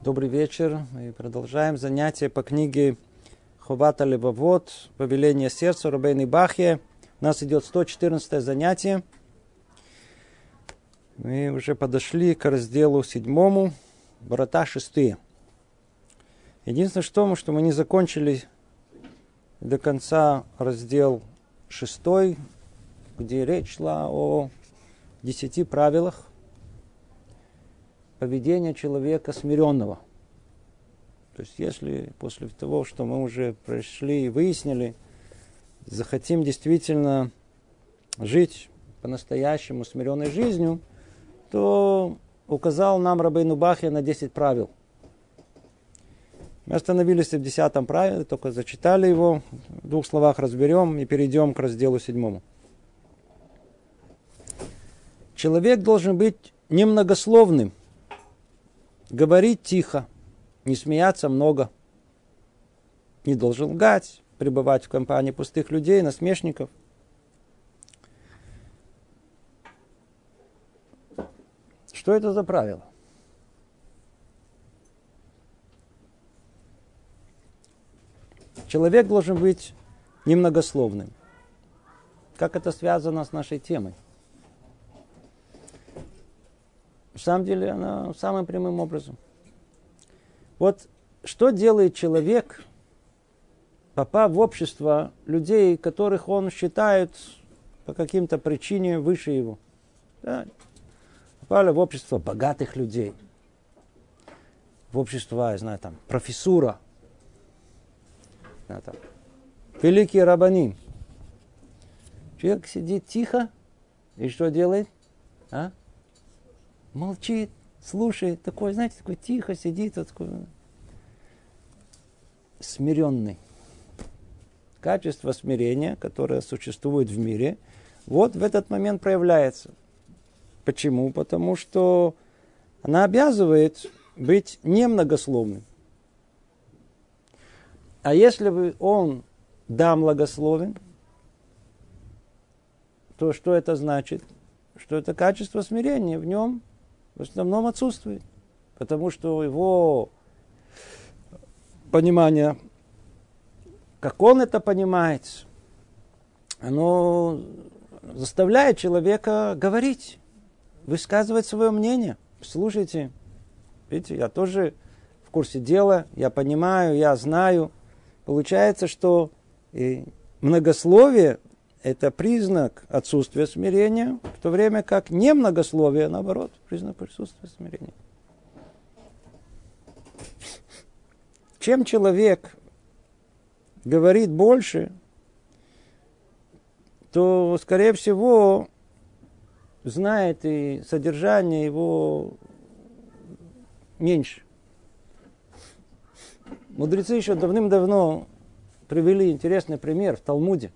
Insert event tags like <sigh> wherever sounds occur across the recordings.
Добрый вечер. Мы продолжаем занятие по книге Ховата Левовод, Повеление сердца, Рубейны Бахе. У нас идет 114 занятие. Мы уже подошли к разделу седьмому, врата шестые. Единственное, что, что мы не закончили до конца раздел шестой, где речь шла о десяти правилах поведения человека смиренного. То есть если после того, что мы уже прошли и выяснили, захотим действительно жить по-настоящему смиренной жизнью, то указал нам Рабейну Бахе на 10 правил. Мы остановились в десятом правиле, только зачитали его, в двух словах разберем и перейдем к разделу седьмому. Человек должен быть немногословным, говорить тихо, не смеяться много, не должен лгать, пребывать в компании пустых людей, насмешников. Что это за правило? Человек должен быть немногословным. Как это связано с нашей темой? На самом деле, она самым прямым образом. Вот что делает человек, попав в общество людей, которых он считает по каким-то причине выше его. Да? Попали в общество богатых людей, в общество, я знаю, там, профессура, знаю, там, великий рабаним. Человек сидит тихо и что делает? А? Молчит, слушает, такой, знаете, такой тихо сидит, такой смиренный. Качество смирения, которое существует в мире, вот в этот момент проявляется. Почему? Потому что она обязывает быть немногословным. А если бы он да благословен, то что это значит? Что это качество смирения в нем в основном отсутствует. Потому что его понимание, как он это понимает, оно заставляет человека говорить, высказывать свое мнение. Слушайте, видите, я тоже в курсе дела, я понимаю, я знаю. Получается, что и многословие это признак отсутствия смирения, в то время как немногословие, наоборот, признак присутствия смирения. Чем человек говорит больше, то, скорее всего, знает и содержание его меньше. Мудрецы еще давным-давно привели интересный пример в Талмуде.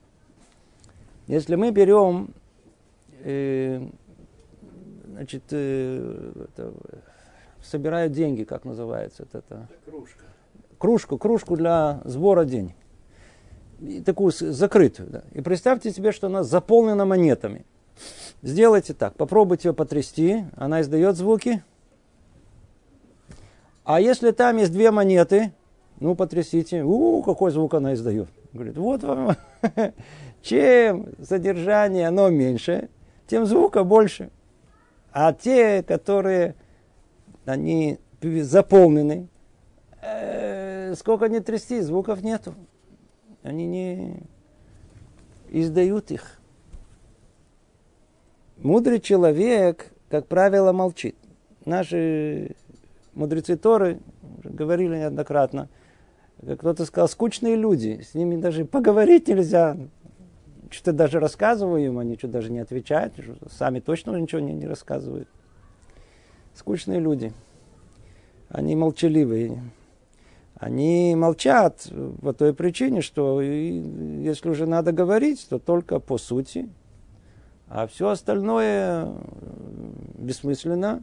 Если мы берем э, значит, э, это, собирают деньги, как называется это? это кружка. Кружку, кружку для сбора денег. И такую закрытую. Да. И представьте себе, что она заполнена монетами. Сделайте так, попробуйте ее потрясти, она издает звуки. А если там есть две монеты, ну потрясите, у, какой звук она издает. Говорит, вот вам <laughs> чем содержание оно меньше, тем звука больше. А те, которые они заполнены, э, сколько не трясти, звуков нету. Они не издают их. Мудрый человек, как правило, молчит. Наши мудрецы Торы говорили неоднократно, как кто-то сказал, скучные люди, с ними даже поговорить нельзя, что-то даже рассказываю им, они что-то даже не отвечают, сами точно ничего не, не рассказывают. Скучные люди. Они молчаливые. Они молчат по той причине, что если уже надо говорить, то только по сути, а все остальное бессмысленно.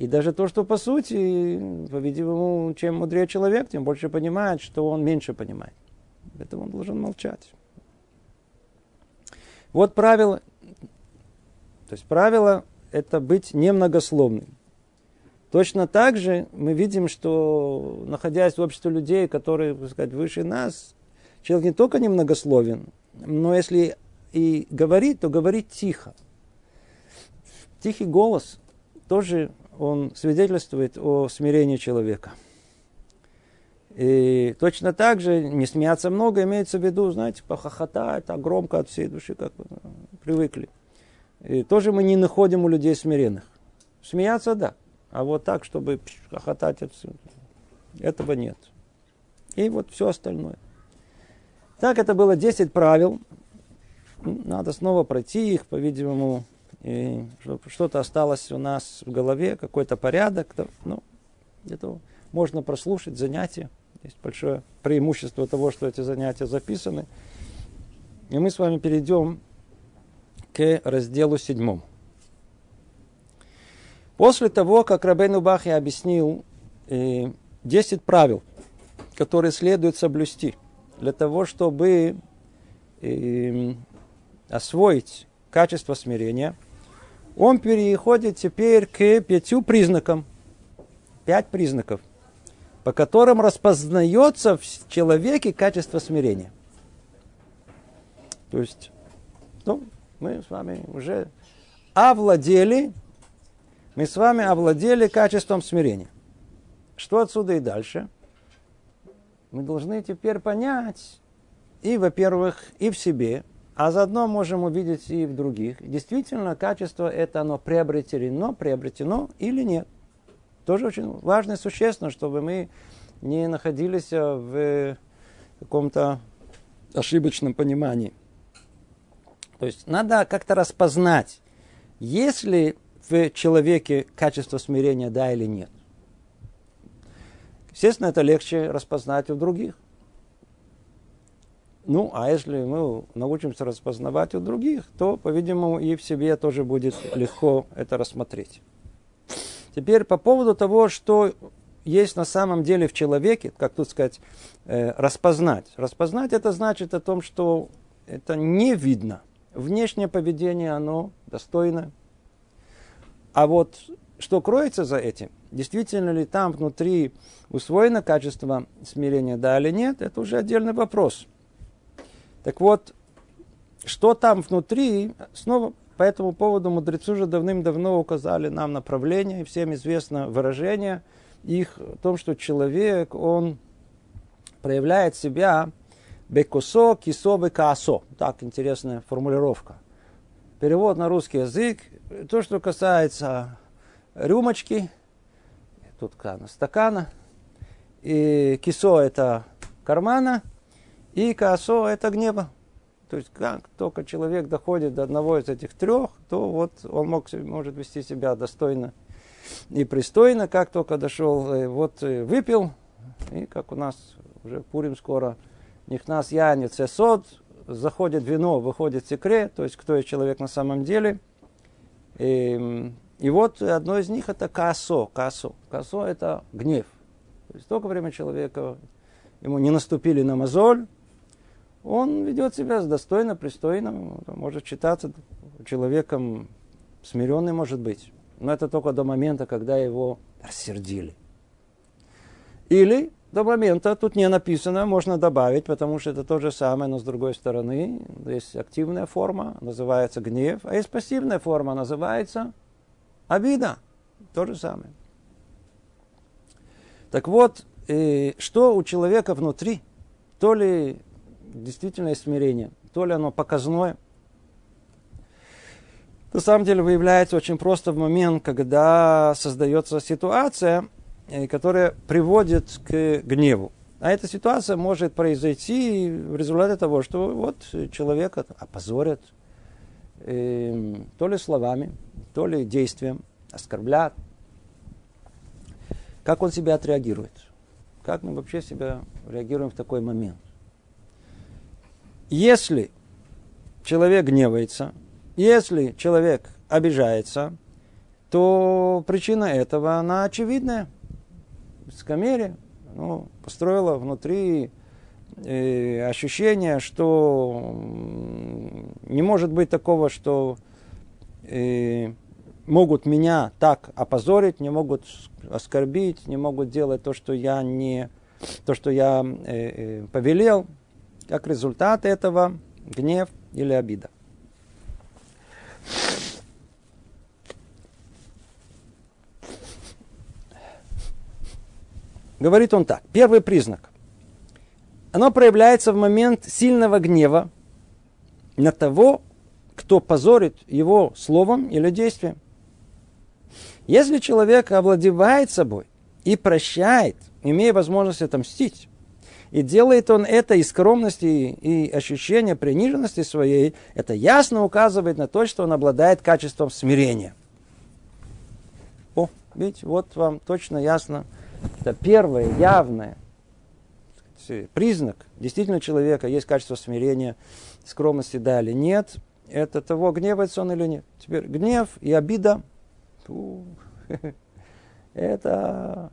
И даже то, что по сути, по-видимому, чем мудрее человек, тем больше понимает, что он меньше понимает. Поэтому он должен молчать. Вот правило. То есть правило это быть немногословным. Точно так же мы видим, что находясь в обществе людей, которые, так сказать, выше нас, человек не только немногословен, но если и говорит, то говорит тихо. Тихий голос тоже он свидетельствует о смирении человека. И точно так же не смеяться много имеется в виду, знаете, похохотать так громко от всей души, как привыкли. И тоже мы не находим у людей смиренных. Смеяться, да. А вот так, чтобы хохотать, этого нет. И вот все остальное. Так это было 10 правил. Надо снова пройти их, по-видимому, и что-то осталось у нас в голове, какой-то порядок. Ну, это можно прослушать занятия. Есть большое преимущество того, что эти занятия записаны. И мы с вами перейдем к разделу седьмому. После того, как Рабейну Бахи объяснил э, 10 правил, которые следует соблюсти для того, чтобы э, освоить качество смирения, он переходит теперь к пятью признакам. Пять признаков, по которым распознается в человеке качество смирения. То есть, ну, мы с вами уже овладели, мы с вами овладели качеством смирения. Что отсюда и дальше? Мы должны теперь понять, и, во-первых, и в себе, а заодно можем увидеть и в других. Действительно, качество это оно приобретено, приобретено или нет. Тоже очень важно и существенно, чтобы мы не находились в каком-то ошибочном понимании. То есть надо как-то распознать, есть ли в человеке качество смирения, да или нет. Естественно, это легче распознать у других. Ну, а если мы научимся распознавать у других, то, по-видимому, и в себе тоже будет легко это рассмотреть. Теперь по поводу того, что есть на самом деле в человеке, как тут сказать, э, распознать. Распознать это значит о том, что это не видно – Внешнее поведение, оно достойно. А вот что кроется за этим, действительно ли там внутри усвоено качество смирения, да или нет, это уже отдельный вопрос. Так вот, что там внутри, снова по этому поводу мудрецы уже давным-давно указали нам направление, и всем известно выражение их о том, что человек, он проявляет себя Бекосо, кисо, бекасо. Так, интересная формулировка. Перевод на русский язык. То, что касается рюмочки, тут стакана, и кисо это кармана, и касо это гнева. То есть, как только человек доходит до одного из этих трех, то вот он мог, может вести себя достойно и пристойно, как только дошел, э, вот э, выпил, и как у нас уже Пурим скоро – Нихнас янец сод, заходит вино, выходит секрет, то есть кто есть человек на самом деле. И, и вот одно из них это касо, касо. Касо это гнев. То есть только время человека, ему не наступили на мозоль, он ведет себя достойно, пристойно, может считаться человеком смиренным, может быть. Но это только до момента, когда его рассердили. Или до момента тут не написано, можно добавить, потому что это то же самое, но с другой стороны. Есть активная форма, называется гнев, а есть пассивная форма, называется обида. То же самое. Так вот, э, что у человека внутри, то ли действительно смирение, то ли оно показное, на самом деле выявляется очень просто в момент, когда создается ситуация, Э, которая приводит к гневу. А эта ситуация может произойти в результате того, что вот человека опозорят э, то ли словами, то ли действием, оскорблят. Как он себя отреагирует? Как мы вообще себя реагируем в такой момент? Если человек гневается, если человек обижается, то причина этого, она очевидная – высокомерие ну, построила внутри э, ощущение, что не может быть такого, что э, могут меня так опозорить, не могут оскорбить, не могут делать то, что я не, то, что я э, э, повелел. Как результат этого гнев или обида. Говорит он так. Первый признак. Оно проявляется в момент сильного гнева на того, кто позорит его словом или действием. Если человек овладевает собой и прощает, имея возможность отомстить, и делает он это из скромности и ощущения приниженности своей, это ясно указывает на то, что он обладает качеством смирения. О, видите, вот вам точно ясно. Это первое, явное признак действительно человека, есть качество смирения, скромности, да или нет. Это того, гневается он или нет. Теперь гнев и обида, <laughs> это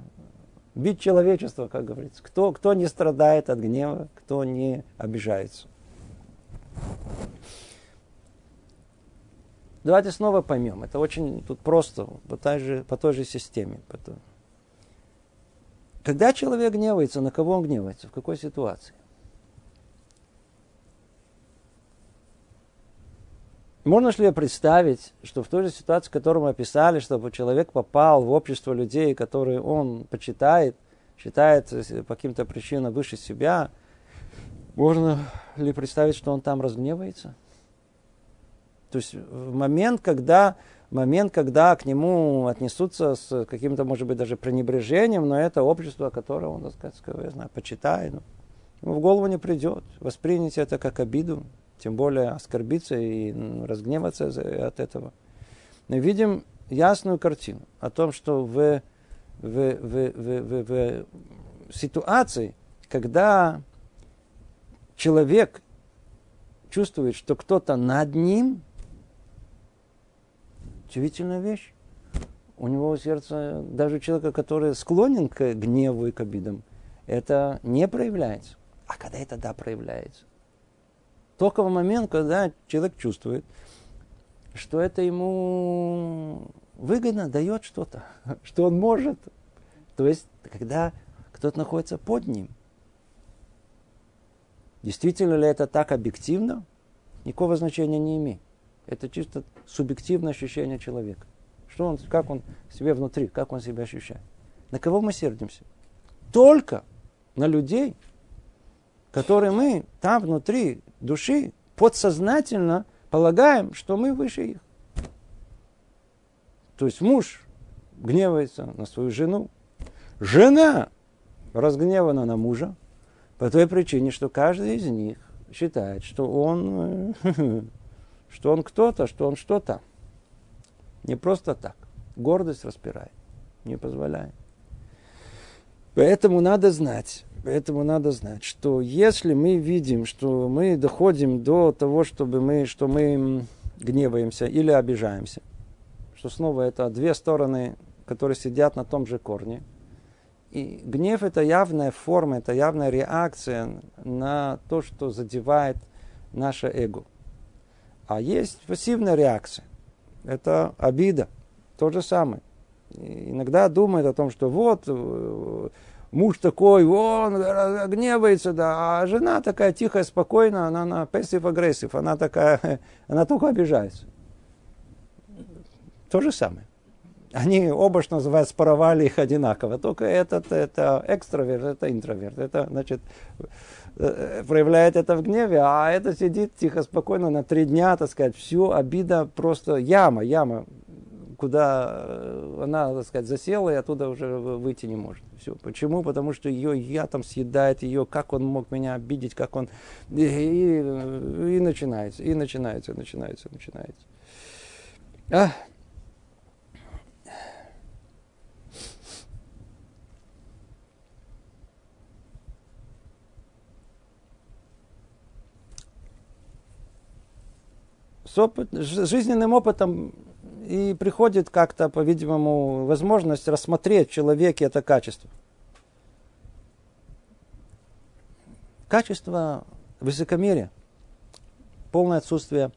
вид человечества, как говорится. Кто, кто не страдает от гнева, кто не обижается. Давайте снова поймем. Это очень тут просто, по той же, по той же системе. Когда человек гневается, на кого он гневается, в какой ситуации? Можно ли представить, что в той же ситуации, которую мы описали, чтобы человек попал в общество людей, которые он почитает, считает по каким-то причинам выше себя, можно ли представить, что он там разгневается? То есть в момент, когда, момент, когда к нему отнесутся с каким-то, может быть, даже пренебрежением, но это общество, которое он, так сказать, я знаю, почитает, ну, ему в голову не придет. Воспринять это как обиду, тем более оскорбиться и разгневаться от этого. Мы видим ясную картину о том, что в, в, в, в, в, в ситуации, когда человек чувствует, что кто-то над ним, удивительная вещь. У него сердце, даже человека, который склонен к гневу и к обидам, это не проявляется. А когда это да проявляется? Только в момент, когда человек чувствует, что это ему выгодно, дает что-то, <laughs> что он может. То есть, когда кто-то находится под ним. Действительно ли это так объективно? Никакого значения не имеет. Это чисто субъективное ощущение человека. Что он, как он себе внутри, как он себя ощущает. На кого мы сердимся? Только на людей, которые мы там внутри души подсознательно полагаем, что мы выше их. То есть муж гневается на свою жену, жена разгневана на мужа по той причине, что каждый из них считает, что он, <laughs> что он кто-то, что он что-то. Не просто так. Гордость распирает, не позволяет. Поэтому надо знать, Поэтому надо знать, что если мы видим, что мы доходим до того, чтобы мы, что мы гневаемся или обижаемся, что снова это две стороны, которые сидят на том же корне, и гнев это явная форма, это явная реакция на то, что задевает наше эго. А есть пассивная реакция. Это обида. То же самое. И иногда думают о том, что вот муж такой, он гневается, да, а жена такая тихая, спокойная, она на passive-aggressive, она такая, <laughs> она только обижается. То же самое. Они оба, что называется, споровали их одинаково. Только этот, это экстраверт, это интроверт. Это, значит, э, проявляет это в гневе, а это сидит тихо, спокойно на три дня, так сказать, все, обида просто яма, яма куда э, она, так сказать, засела и оттуда уже выйти не может. Все. Почему? Потому что ее я там съедает ее, как он мог меня обидеть, как он... И, и, и начинается, и начинается, начинается, начинается. А. С, опыт, жизненным опытом и приходит как-то, по-видимому, возможность рассмотреть в человеке это качество. Качество высокомерия, полное отсутствие,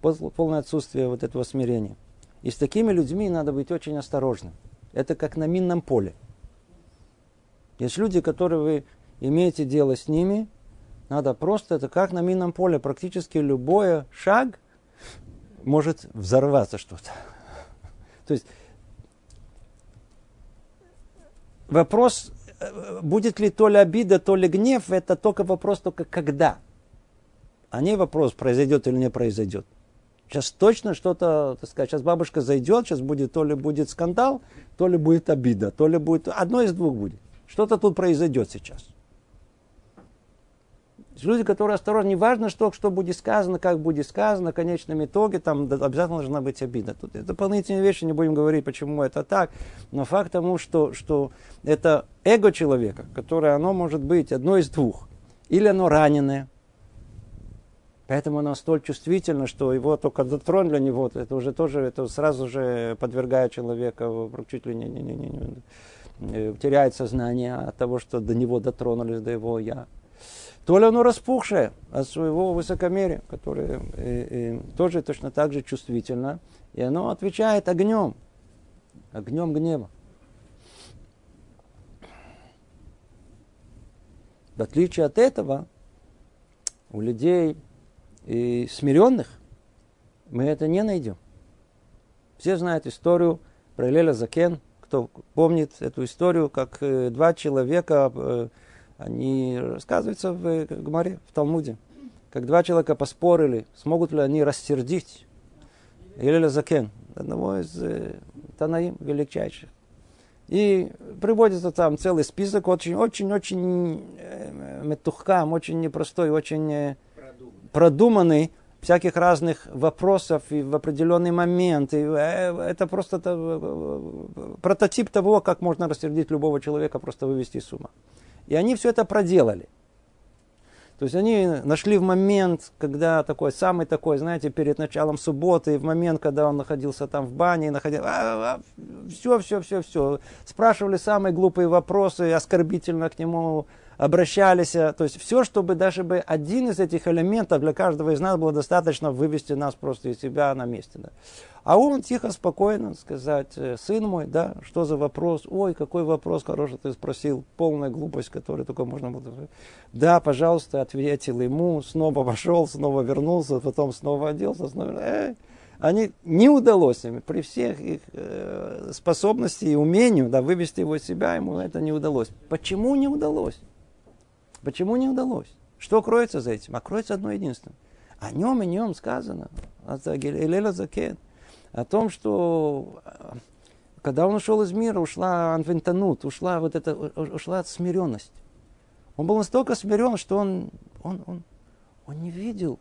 полное отсутствие вот этого смирения. И с такими людьми надо быть очень осторожным. Это как на минном поле. Есть люди, которые вы имеете дело с ними, надо просто, это как на минном поле, практически любой шаг может взорваться что-то. То есть вопрос, э, будет ли то ли обида, то ли гнев, это только вопрос только когда. А не вопрос, произойдет или не произойдет. Сейчас точно что-то, так сказать, сейчас бабушка зайдет, сейчас будет, то ли будет скандал, то ли будет обида, то ли будет, одно из двух будет. Что-то тут произойдет сейчас. Люди, которые осторожны, не важно, что, что будет сказано, как будет сказано, в конечном итоге там обязательно должна быть обида. Тут дополнительные вещи, не будем говорить, почему это так. Но факт тому, что, что это эго человека, которое оно может быть одно из двух. Или оно раненое, Поэтому оно столь чувствительно, что его только дотрон для него, это уже тоже, это сразу же подвергает человека, чуть ли не, не, не, не, не э, теряет сознание от того, что до него дотронулись, до его я то ли оно распухшее от своего высокомерия, которое э, э, тоже точно так же чувствительно, и оно отвечает огнем, огнем гнева. В отличие от этого, у людей и смиренных мы это не найдем. Все знают историю про Леля Закен, кто помнит эту историю, как э, два человека э, они рассказываются в Гмаре, в Талмуде. Как два человека поспорили, смогут ли они рассердить Илеля Закен, одного из э, Танаим величайших. И приводится там целый список, очень-очень-очень э, метухкам, очень непростой, очень э, продуманный, всяких разных вопросов и в определенный момент. И э, это просто э, прототип того, как можно рассердить любого человека, просто вывести из ума. И они все это проделали. То есть они нашли в момент, когда такой, самый такой, знаете, перед началом субботы, в момент, когда он находился там в бане, находил, а, а, все, все, все, все. Спрашивали самые глупые вопросы, оскорбительно к нему обращались. То есть все, чтобы даже бы один из этих элементов для каждого из нас было достаточно вывести нас просто из себя на месте. Да. А он тихо, спокойно сказать, «Э, сын мой, да, что за вопрос? Ой, какой вопрос хороший ты спросил, полная глупость, которую только можно было... Да, пожалуйста, ответил ему, снова пошел, снова вернулся, потом снова оделся, снова... Э, они не удалось им, при всех их э, способности и умению да, вывести его из себя, ему это не удалось. Почему не удалось? Почему не удалось? Что кроется за этим? А кроется одно единственное. О нем и нем сказано. Элеля Закен о том, что э, когда он ушел из мира, ушла анвентанут, ушла вот эта, ушла смиренность. Он был настолько смирен, что он, он, он, он не видел,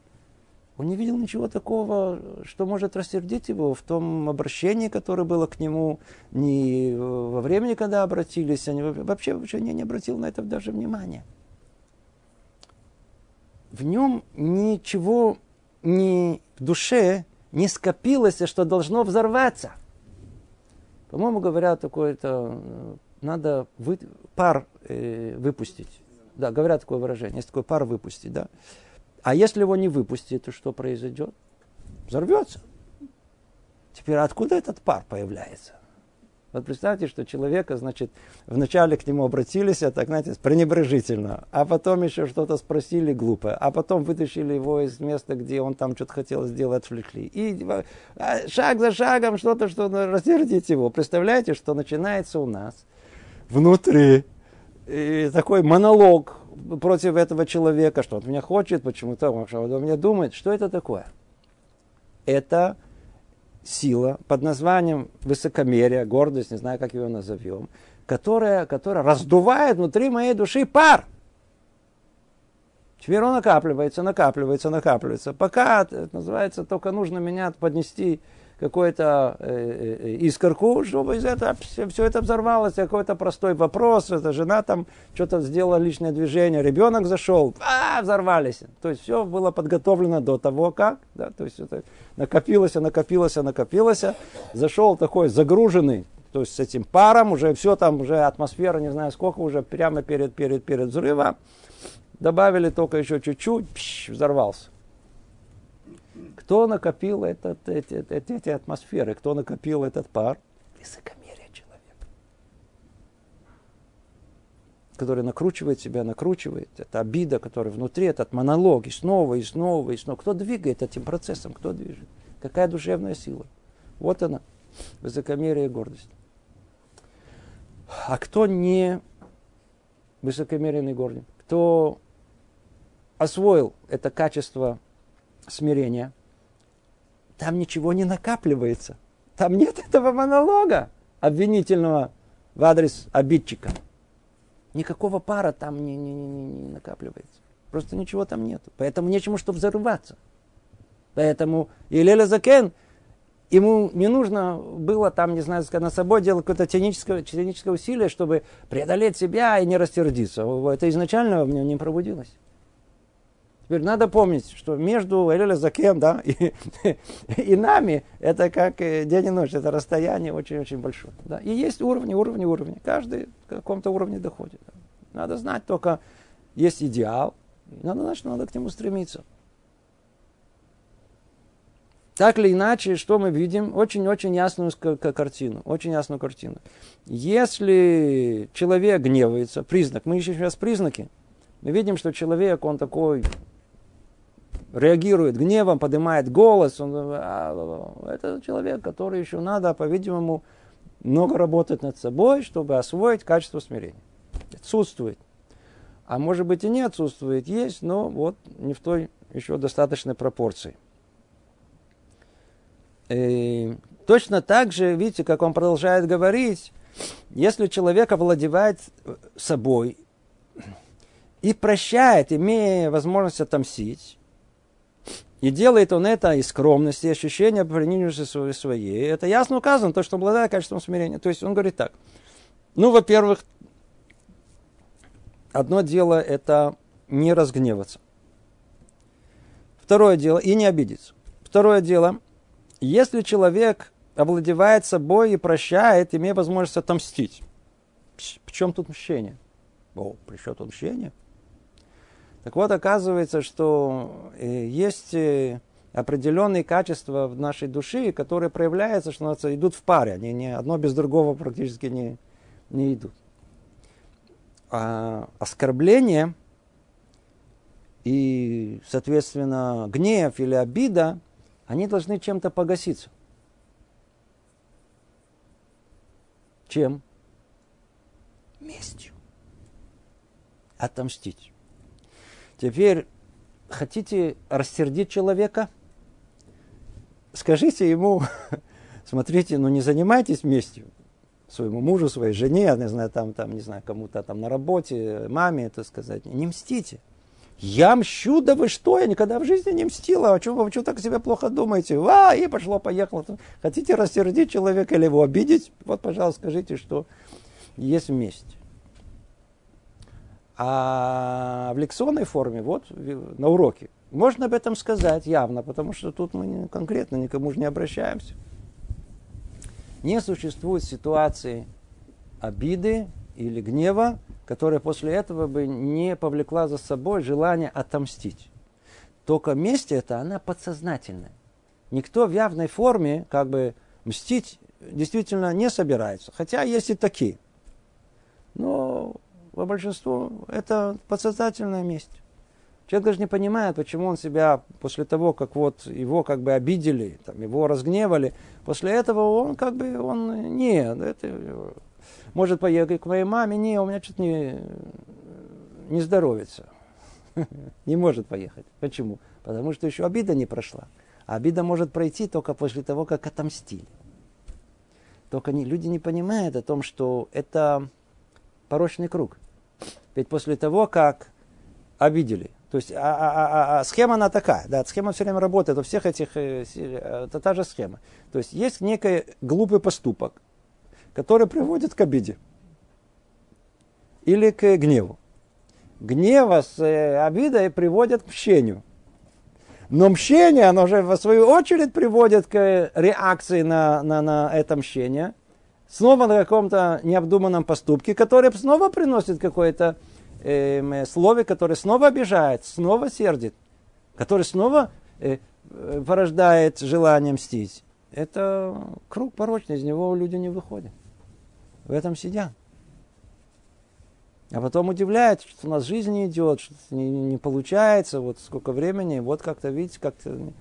он не видел ничего такого, что может рассердить его в том обращении, которое было к нему, ни во времени, когда обратились, они вообще, вообще не, не обратил на это даже внимания. В нем ничего ни в душе не скопилось, что должно взорваться. По-моему, говорят такое-то, э, надо вы, пар э, выпустить. Да, говорят такое выражение, есть такой пар выпустить, да. А если его не выпустить, то что произойдет? Взорвется. Теперь откуда этот пар появляется? Вот представьте, что человека, значит, вначале к нему обратились, а так, знаете, пренебрежительно, а потом еще что-то спросили глупо, а потом вытащили его из места, где он там что-то хотел сделать, отвлекли. И а, шаг за шагом что-то, что рассердить его. Представляете, что начинается у нас внутри и такой монолог против этого человека, что он меня хочет, почему-то, что он думает. Что это такое? Это сила под названием высокомерие, гордость, не знаю, как его назовем, которая, которая раздувает внутри моей души пар. Он накапливается, накапливается, накапливается. Пока, это называется, только нужно меня поднести какую-то э, э, искорку, чтобы из этого все, все это взорвалось, какой-то простой вопрос, эта жена там что-то сделала личное движение, ребенок зашел, а, взорвались. То есть все было подготовлено до того, как, да, то есть это накопилось, накопилось, накопилось, зашел такой загруженный, то есть с этим паром, уже все там, уже атмосфера, не знаю сколько, уже прямо перед, перед, перед взрывом, добавили только еще чуть-чуть, взорвался. Кто накопил этот, эти, эти, эти атмосферы? Кто накопил этот пар? Высокомерие человека. Который накручивает себя, накручивает. Это обида, которая внутри, этот монолог. И снова, и снова, и снова. Кто двигает этим процессом? Кто движет? Какая душевная сила? Вот она. Высокомерие и гордость. А кто не высокомерный и гордый? Кто освоил это качество смирения, там ничего не накапливается. Там нет этого монолога обвинительного в адрес обидчика. Никакого пара там не, не, не, не накапливается. Просто ничего там нет. Поэтому нечему, что взорваться. Поэтому Илеля Закен, ему не нужно было там, не знаю, на собой делать какое-то техническое, техническое усилие, чтобы преодолеть себя и не растердиться. Это изначально в нем не пробудилось. Теперь надо помнить, что между Элеля Закем да, и, <laughs> и нами это как э, день и ночь, это расстояние очень-очень большое. Да. И есть уровни, уровни, уровни. Каждый к какому-то уровню доходит. Надо знать только, есть идеал, надо знать, что надо к нему стремиться. Так или иначе, что мы видим? Очень-очень ясную картину. Очень ясную картину. Если человек гневается, признак, мы ищем сейчас признаки, мы видим, что человек, он такой реагирует гневом, поднимает голос. Он, а, это человек, который еще надо, по-видимому, много работать над собой, чтобы освоить качество смирения. Отсутствует. А может быть и не отсутствует, есть, но вот не в той еще достаточной пропорции. И точно так же, видите, как он продолжает говорить, если человек овладевает собой и прощает, имея возможность отомстить, и делает он это из скромности, ощущения приниженности своей. Это ясно указано, то, что обладает качеством смирения. То есть он говорит так. Ну, во-первых, одно дело это не разгневаться. Второе дело, и не обидеться. Второе дело, если человек овладевает собой и прощает, имея возможность отомстить. В чем тут мщение? О, при чем тут мщение? Так вот, оказывается, что э, есть э, определенные качества в нашей душе, которые проявляются, что называется, идут в паре. Они не, одно без другого практически не, не идут. А оскорбление и, соответственно, гнев или обида, они должны чем-то погаситься. Чем? Местью. Отомстить. Теперь хотите рассердить человека? Скажите ему, <laughs> смотрите, ну не занимайтесь местью своему мужу, своей жене, я не знаю, там, там, не знаю, кому-то там на работе, маме, это сказать, не мстите. Я мщу, да вы что, я никогда в жизни не мстила, а что вы что так себя плохо думаете? А, и пошло, поехало. Хотите рассердить человека или его обидеть? Вот, пожалуйста, скажите, что есть месть. А в лекционной форме, вот на уроке, можно об этом сказать явно, потому что тут мы конкретно никому же не обращаемся. Не существует ситуации обиды или гнева, которая после этого бы не повлекла за собой желание отомстить. Только месть это, она подсознательная. Никто в явной форме как бы мстить действительно не собирается. Хотя есть и такие. Но по большинству это подсознательная месть. Человек даже не понимает, почему он себя после того, как вот его как бы обидели, там, его разгневали, после этого он как бы, он, не, это, может поехать к моей маме, не, у меня что-то не, не здоровится. <laughs> Не может поехать. Почему? Потому что еще обида не прошла. А обида может пройти только после того, как отомстили. Только не, люди не понимают о том, что это порочный круг. Ведь после того, как обидели, то есть а, а, а, а, схема она такая, да, схема все время работает у всех этих, э, это та же схема. То есть есть некий глупый поступок, который приводит к обиде или к гневу. Гнева с э, обидой приводит к мщению. Но мщение, оно же в свою очередь приводит к реакции на, на, на это мщение – снова на каком-то необдуманном поступке, который снова приносит какое-то э, слове, которое снова обижает, снова сердит, который снова э, э, порождает желание мстить. Это круг порочный, из него люди не выходят. В этом сидят. А потом удивляет, что у нас жизнь не идет, что не, не получается, вот сколько времени, вот как-то, видите, как-то...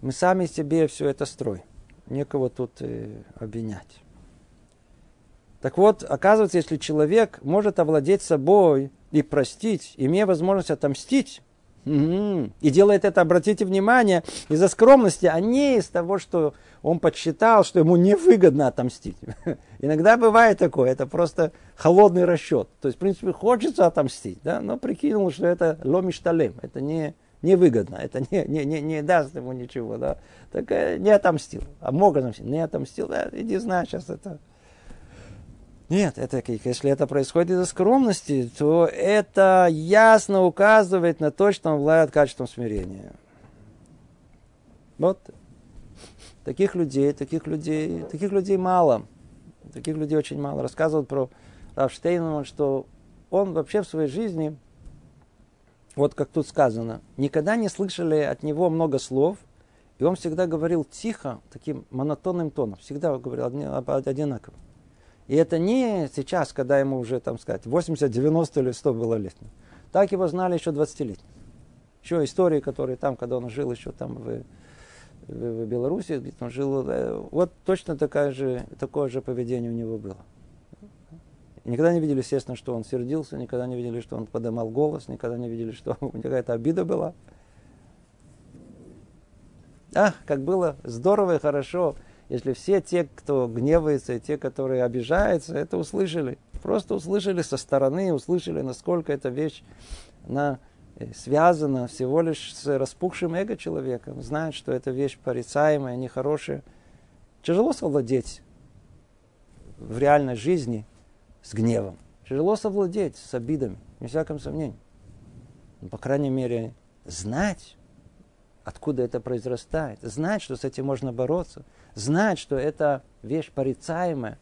Мы сами себе все это строим. Некого тут э, обвинять. Так вот, оказывается, если человек может овладеть собой и простить, имея возможность отомстить, и делает это, обратите внимание, из-за скромности, а не из того, что он подсчитал, что ему невыгодно отомстить. <laughs> Иногда бывает такое, это просто холодный расчет. То есть, в принципе, хочется отомстить, да, но прикинул, что это ломишталем, это не, невыгодно, это не, не, не, не даст ему ничего, да. Так э, не отомстил, а мог отомстить, не отомстил, да, иди знай, сейчас это нет, это, если это происходит из-за скромности, то это ясно указывает на то, что он обладает качеством смирения. Вот. Таких людей, таких людей, таких людей мало. Таких людей очень мало. Рассказывают про Рафштейна, что он вообще в своей жизни, вот как тут сказано, никогда не слышали от него много слов, и он всегда говорил тихо, таким монотонным тоном, всегда говорил одинаково. И это не сейчас, когда ему уже, там сказать, 80, 90 или 100 было лет. Так его знали еще 20 лет. Еще истории, которые там, когда он жил еще там в, в, Беларуси, где он жил, э, вот точно такое же, такое же поведение у него было. Никогда не видели, естественно, что он сердился, никогда не видели, что он поднимал голос, никогда не видели, что <laughs> у него какая-то обида была. Ах, как было здорово и хорошо если все те, кто гневается, и те, которые обижаются, это услышали. Просто услышали со стороны, услышали, насколько эта вещь она э, связана всего лишь с распухшим эго человека. Знают, что эта вещь порицаемая, нехорошая. Тяжело совладеть в реальной жизни с гневом. Тяжело совладеть с обидами, не всяком сомнении. Но, по крайней мере, знать, откуда это произрастает, знать, что с этим можно бороться – знать, что это вещь порицаемая,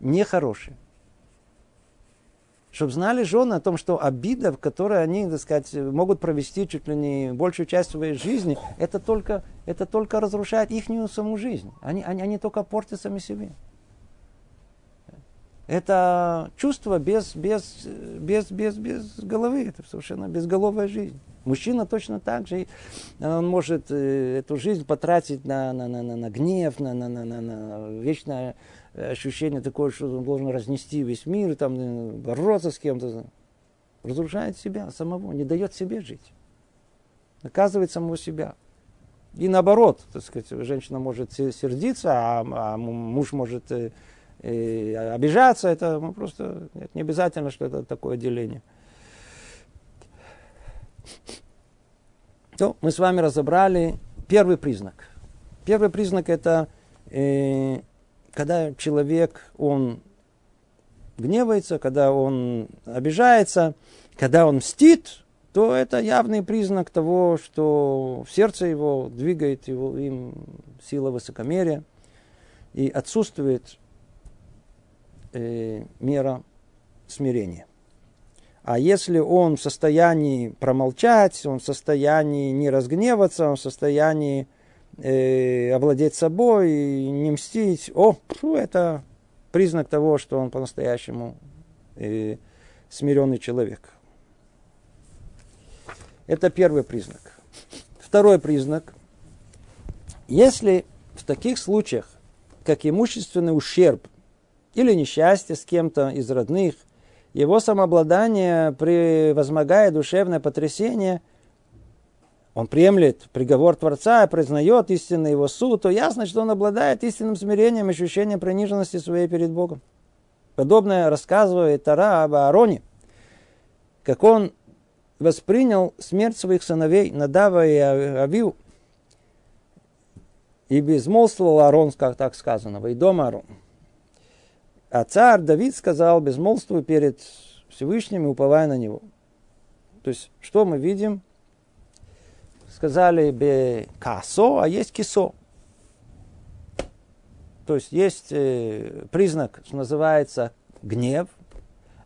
нехорошая. Чтобы знали жены о том, что обида, в которой они, так сказать, могут провести чуть ли не большую часть своей жизни, это только, это только разрушает их саму жизнь. Они, они, они только портят сами себе. Это чувство без, без, без, без, без головы, это совершенно безголовая жизнь. Мужчина точно так же, он может э, эту жизнь потратить на, на, на, на, на гнев, на, на, на, на, на вечное ощущение такое, что он должен разнести весь мир, там, э, бороться с кем-то. Разрушает себя самого, не дает себе жить. Наказывает самого себя. И наоборот, так сказать, женщина может сердиться, а, а муж может э, обижаться. Это ну, просто это не обязательно, что это такое деление. То мы с вами разобрали первый признак. Первый признак это э, когда человек, он гневается, когда он обижается, когда он мстит, то это явный признак того, что в сердце его двигает его, им сила высокомерия и отсутствует э, мера смирения. А если он в состоянии промолчать, он в состоянии не разгневаться, он в состоянии э, овладеть собой, не мстить, о, фу, это признак того, что он по-настоящему э, смиренный человек. Это первый признак. Второй признак. Если в таких случаях, как имущественный ущерб или несчастье с кем-то из родных – его самообладание, превозмогая душевное потрясение, он приемлет приговор Творца признает истинный его суд, то ясно, что он обладает истинным смирением ощущением приниженности своей перед Богом. Подобное рассказывает Тара об Аароне, как он воспринял смерть своих сыновей Надава и Авиу, и безмолвствовал Аарон, как так сказано, и дом Аарон. А царь Давид сказал, безмолвствуй перед Всевышним и уповая на него. То есть, что мы видим? Сказали бе касо, а есть кисо. То есть, есть э, признак, что называется гнев,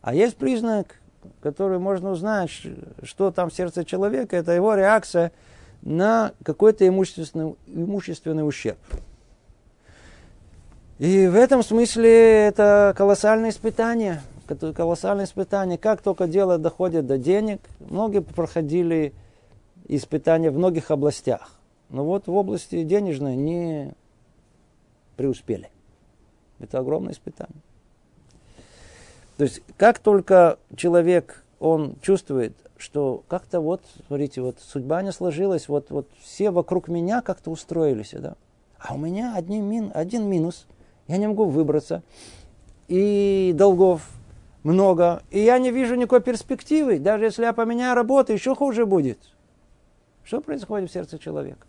а есть признак, который можно узнать, что там в сердце человека, это его реакция на какой-то имущественный, имущественный ущерб. И в этом смысле это колоссальное испытание. Колоссальное испытание. Как только дело доходит до денег, многие проходили испытания в многих областях. Но вот в области денежной не преуспели. Это огромное испытание. То есть, как только человек, он чувствует, что как-то вот, смотрите, вот судьба не сложилась, вот, вот все вокруг меня как-то устроились, да? А у меня один, мин, один минус, я не могу выбраться, и долгов много, и я не вижу никакой перспективы, даже если я поменяю работу, еще хуже будет. Что происходит в сердце человека?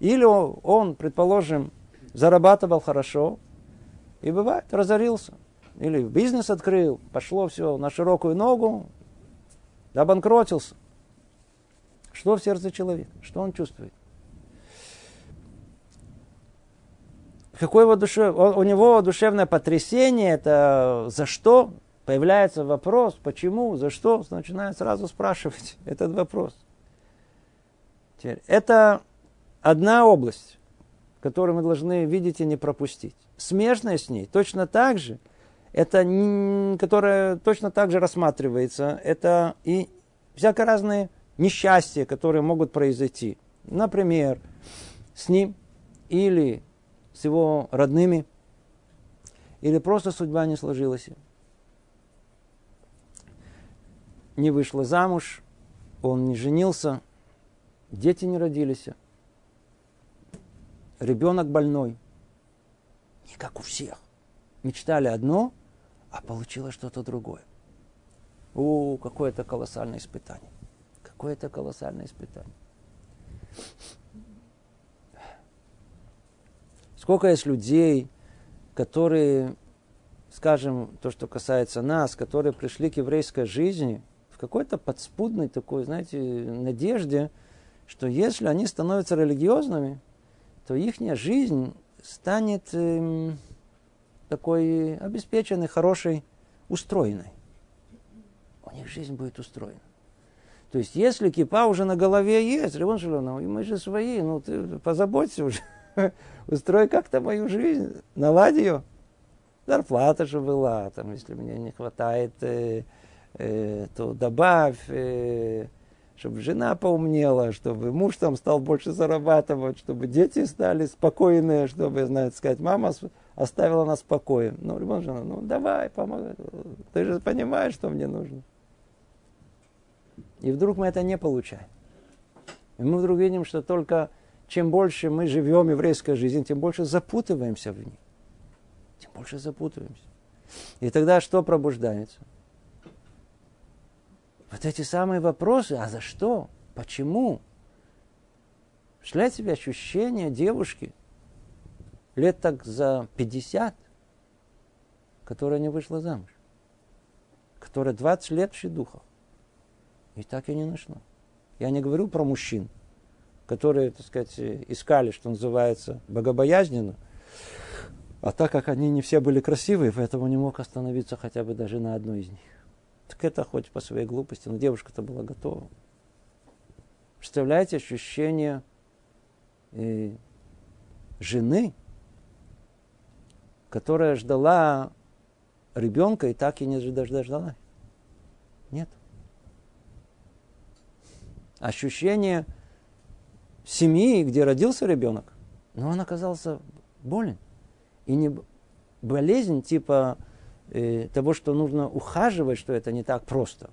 Или он, предположим, зарабатывал хорошо, и бывает, разорился. Или бизнес открыл, пошло все на широкую ногу, обанкротился. Что в сердце человека? Что он чувствует? Какое его душе, у него душевное потрясение, это за что? Появляется вопрос, почему, за что, начинает сразу спрашивать <laughs> этот вопрос. Теперь, это одна область, которую мы должны видеть и не пропустить. Смежная с ней точно так же, это, которая точно так же рассматривается, это и всякие разные несчастья, которые могут произойти. Например, с ним или с его родными, или просто судьба не сложилась. Не вышла замуж, он не женился, дети не родились ребенок больной. Не как у всех. Мечтали одно, а получилось что-то другое. О, какое это колоссальное испытание. Какое это колоссальное испытание. Сколько есть людей, которые, скажем, то, что касается нас, которые пришли к еврейской жизни в какой-то подспудной такой, знаете, надежде, что если они становятся религиозными, то их жизнь станет э, такой обеспеченной, хорошей, устроенной. У них жизнь будет устроена. То есть, если кипа уже на голове есть, Ривон Шалонов, мы же свои, ну ты позаботься уже, <laughs> устрой как-то мою жизнь, наладь ее. Зарплата же была, там, если мне не хватает, э, э, то добавь, э, чтобы жена поумнела, чтобы муж там стал больше зарабатывать, чтобы дети стали спокойные, чтобы, знаете, сказать, мама оставила нас в покое. Ну, любая жена, ну давай, помогай. Ты же понимаешь, что мне нужно. И вдруг мы это не получаем. И мы вдруг видим, что только чем больше мы живем еврейской жизнью, тем больше запутываемся в ней. Тем больше запутываемся. И тогда что пробуждается? Вот эти самые вопросы, а за что? Почему? Представляете себе ощущение девушки лет так за 50, которая не вышла замуж, которая 20 лет в шедухах, и так и не нашла. Я не говорю про мужчин, которые, так сказать, искали, что называется, богобоязненно, а так как они не все были красивые, поэтому не мог остановиться хотя бы даже на одной из них. Так это хоть по своей глупости, но девушка-то была готова. Представляете ощущение э, жены, которая ждала ребенка и так и не дождалась. Нет. Ощущение семьи, где родился ребенок, но он оказался болен. И не болезнь типа э, того, что нужно ухаживать, что это не так просто.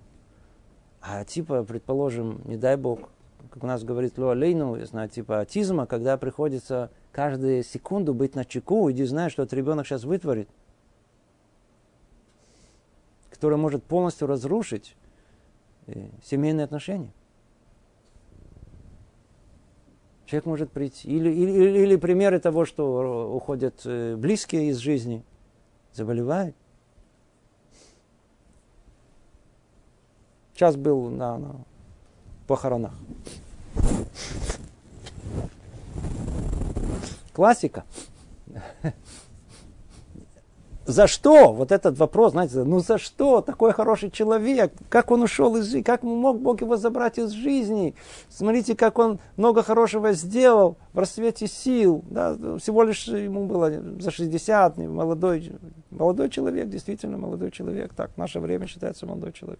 А типа, предположим, не дай бог, как у нас говорит Луалейну, я знаю, типа аутизма, когда приходится каждую секунду быть на чеку, иди знаешь, что этот ребенок сейчас вытворит, который может полностью разрушить э, семейные отношения. Человек может прийти. Или, или, или примеры того, что уходят э, близкие из жизни, заболевают. Сейчас был на, на похоронах. Классика. <laughs> за что? Вот этот вопрос, знаете, ну за что такой хороший человек? Как он ушел из жизни? Как мог Бог его забрать из жизни? Смотрите, как он много хорошего сделал в расцвете сил. Да? Всего лишь ему было за 60, молодой, молодой человек, действительно молодой человек. Так, в наше время считается молодой человек.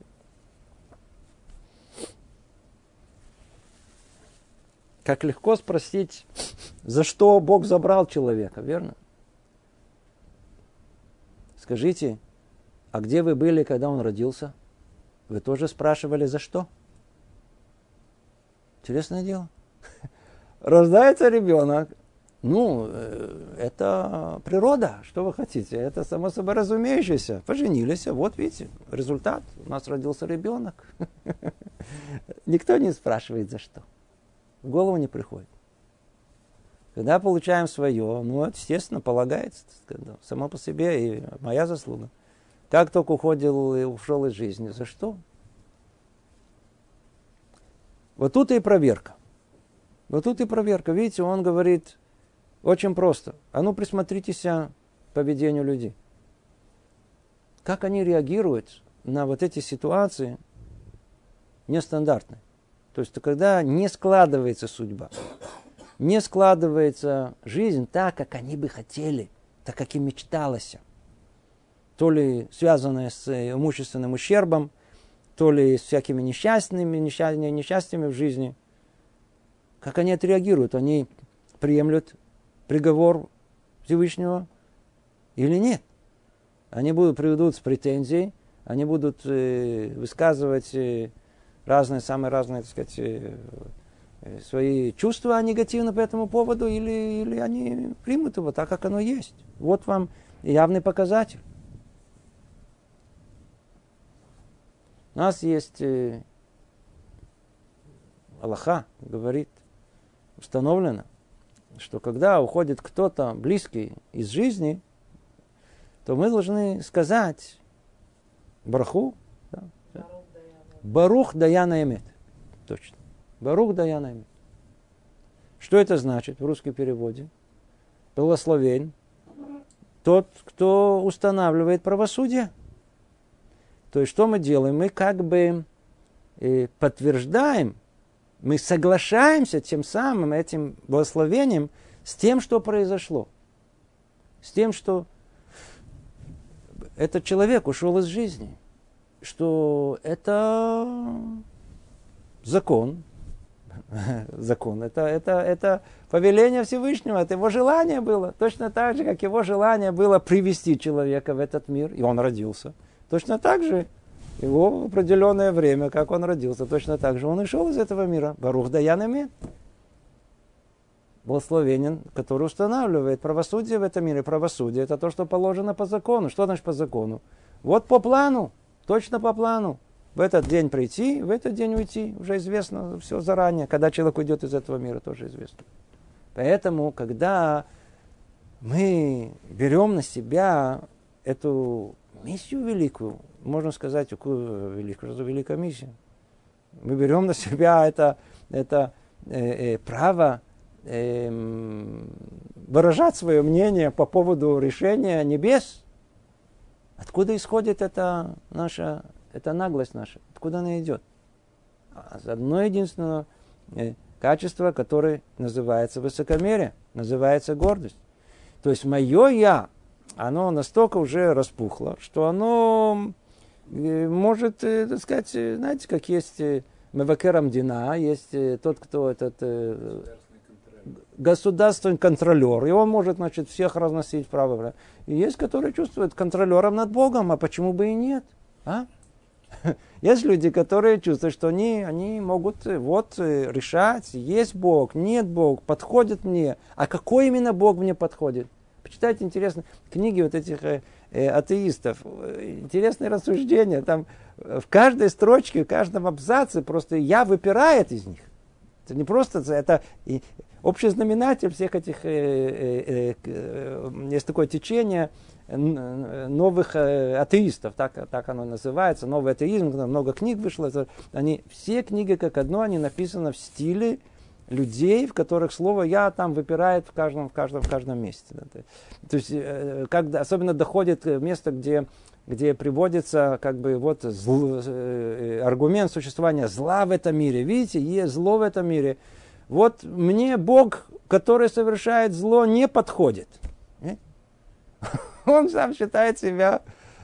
Как легко спросить, за что Бог забрал человека, верно? Скажите, а где вы были, когда он родился? Вы тоже спрашивали, за что? Интересное дело. <laughs> Рождается ребенок. Ну, э, это природа, что вы хотите. Это само собой разумеющееся. Поженились, вот видите, результат. У нас родился ребенок. <laughs> Никто не спрашивает, за что. В голову не приходит. Когда получаем свое, ну, естественно, полагается, само по себе и моя заслуга. Как только уходил и ушел из жизни, за что? Вот тут и проверка. Вот тут и проверка. Видите, он говорит очень просто. А ну присмотритесь к поведению людей. Как они реагируют на вот эти ситуации нестандартные. То есть, когда не складывается судьба не складывается жизнь так, как они бы хотели, так, как им мечталось. То ли связанное с имущественным ущербом, то ли с всякими несчастными, несчастьями в жизни. Как они отреагируют? Они приемлют приговор Всевышнего или нет? Они будут приведут с претензией, они будут э, высказывать э, разные, самые разные, так сказать, э, Э, свои чувства негативно по этому поводу, или, или они примут его так, как оно есть. Вот вам явный показатель. У нас есть э, Аллаха, говорит, установлено, что когда уходит кто-то близкий из жизни, то мы должны сказать Бараху, да, Барух Даяна Эмет. Точно. Барух Даянами. Что это значит в русском переводе? Благословен тот, кто устанавливает правосудие. То есть, что мы делаем? Мы как бы э, подтверждаем, мы соглашаемся тем самым этим благословением с тем, что произошло. С тем, что этот человек ушел из жизни. Что это закон, <laughs> закон. Это, это, это повеление Всевышнего, это его желание было. Точно так же, как его желание было привести человека в этот мир, и он родился. Точно так же его в определенное время, как он родился, точно так же он ушел из этого мира. Барух Даян имеет. Благословенен, который устанавливает правосудие в этом мире. Правосудие это то, что положено по закону. Что значит по закону? Вот по плану, точно по плану в этот день прийти, в этот день уйти. Уже известно все заранее. Когда человек уйдет из этого мира, тоже известно. Поэтому, когда мы берем на себя эту миссию великую, можно сказать, какую великую, что великая миссия. Мы берем на себя это, это э, э, право э, выражать свое мнение по поводу решения небес. Откуда исходит это наша это наглость наша. Откуда она идет? А одно единственное э, качество, которое называется высокомерие, называется гордость. То есть мое я, оно настолько уже распухло, что оно э, может, э, так сказать, знаете, как есть Мевакерам Дина, есть тот, кто этот государственный контролер, и он может, значит, всех разносить вправо. И есть, которые чувствуют контролером над Богом, а почему бы и нет? А? <laughs> Есть люди, которые чувствуют, что они, они могут э, вот э, решать, есть Бог, нет Бог, подходит мне. А какой именно Бог мне подходит? Почитайте, интересно, книги вот этих э, э, атеистов. Интересные рассуждения. Там в каждой строчке, в каждом абзаце просто я выпирает из них. Это не просто, это общий знаменатель всех этих, э, э, э, есть такое течение, новых э, атеистов, так, так оно называется, новый атеизм, много книг вышло, они, все книги как одно, они написаны в стиле людей, в которых слово «я» там выпирает в каждом, в каждом, в каждом месте. То есть, э, когда, особенно доходит место, где, где приводится как бы вот зл, э, аргумент существования зла в этом мире. Видите, есть зло в этом мире. Вот мне Бог, который совершает зло, не подходит. <laughs> Он сам считает себя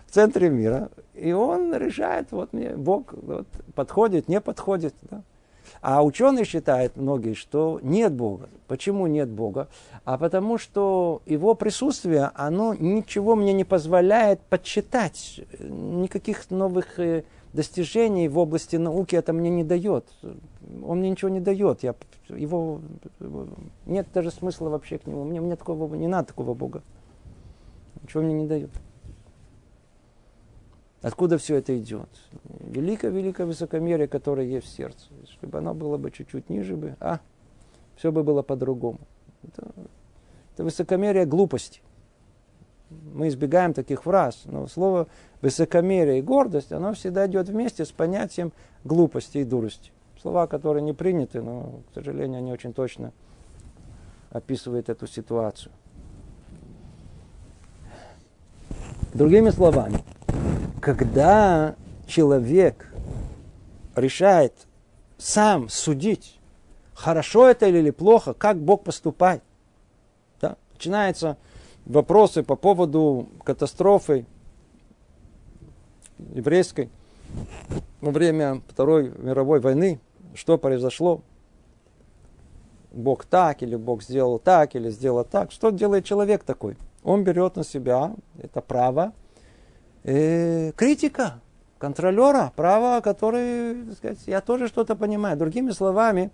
в центре мира. И он решает, вот мне Бог вот, подходит, не подходит. Да? А ученые считают, многие, что нет Бога. Почему нет Бога? А потому что его присутствие, оно ничего мне не позволяет подсчитать. Никаких новых э, достижений в области науки это мне не дает. Он мне ничего не дает. Я, его, нет даже смысла вообще к нему. Мне, мне такого, не надо такого Бога. Ничего мне не дает. Откуда все это идет? Великое-великое высокомерие, которое есть в сердце. Чтобы оно было бы чуть-чуть ниже бы, а, все бы было по-другому. Это, это высокомерие глупости. Мы избегаем таких фраз, но слово высокомерие и гордость, оно всегда идет вместе с понятием глупости и дурости. Слова, которые не приняты, но, к сожалению, они очень точно описывают эту ситуацию. Другими словами, когда человек решает сам судить, хорошо это или плохо, как Бог поступает, да, начинаются вопросы по поводу катастрофы еврейской во время Второй мировой войны, что произошло, Бог так, или Бог сделал так, или сделал так. Что делает человек такой? Он берет на себя это право э, критика, контролера, право, который, так сказать, я тоже что-то понимаю. Другими словами,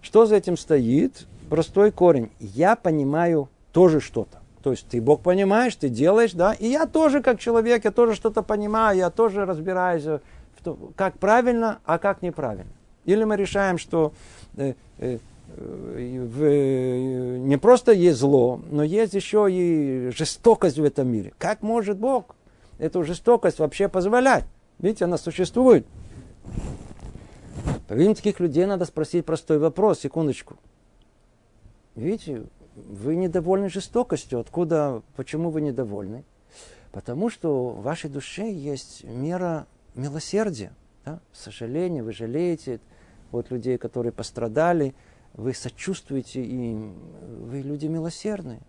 что за этим стоит? Простой корень. Я понимаю тоже что-то. То есть ты Бог понимаешь, ты делаешь, да, и я тоже как человек, я тоже что-то понимаю, я тоже разбираюсь, в том, как правильно, а как неправильно. Или мы решаем, что э, э, в, э, не просто есть зло, но есть еще и жестокость в этом мире. Как может Бог эту жестокость вообще позволять. Видите, она существует. По таких людей надо спросить простой вопрос, секундочку. Видите, вы недовольны жестокостью. Откуда, почему вы недовольны? Потому что в вашей душе есть мера милосердия. Да? Сожаление, вы жалеете вот людей, которые пострадали, вы сочувствуете им, вы люди милосердные.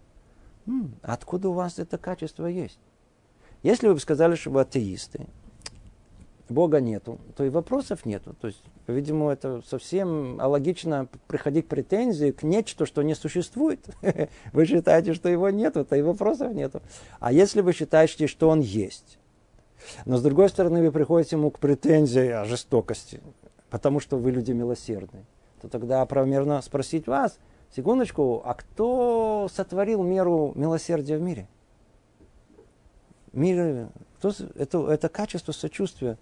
Откуда у вас это качество есть? Если вы бы сказали, что вы атеисты, Бога нету, то и вопросов нету. То есть, по-видимому, это совсем логично приходить претензии к нечто, что не существует. <laughs> Вы считаете, что его нету, то и вопросов нету. А если вы считаете, что он есть, но с другой стороны вы приходите ему к претензии о жестокости, потому что вы люди милосердные, то тогда правомерно спросить вас, секундочку, а кто сотворил меру милосердия в мире? мир, кто, это, это качество сочувствия.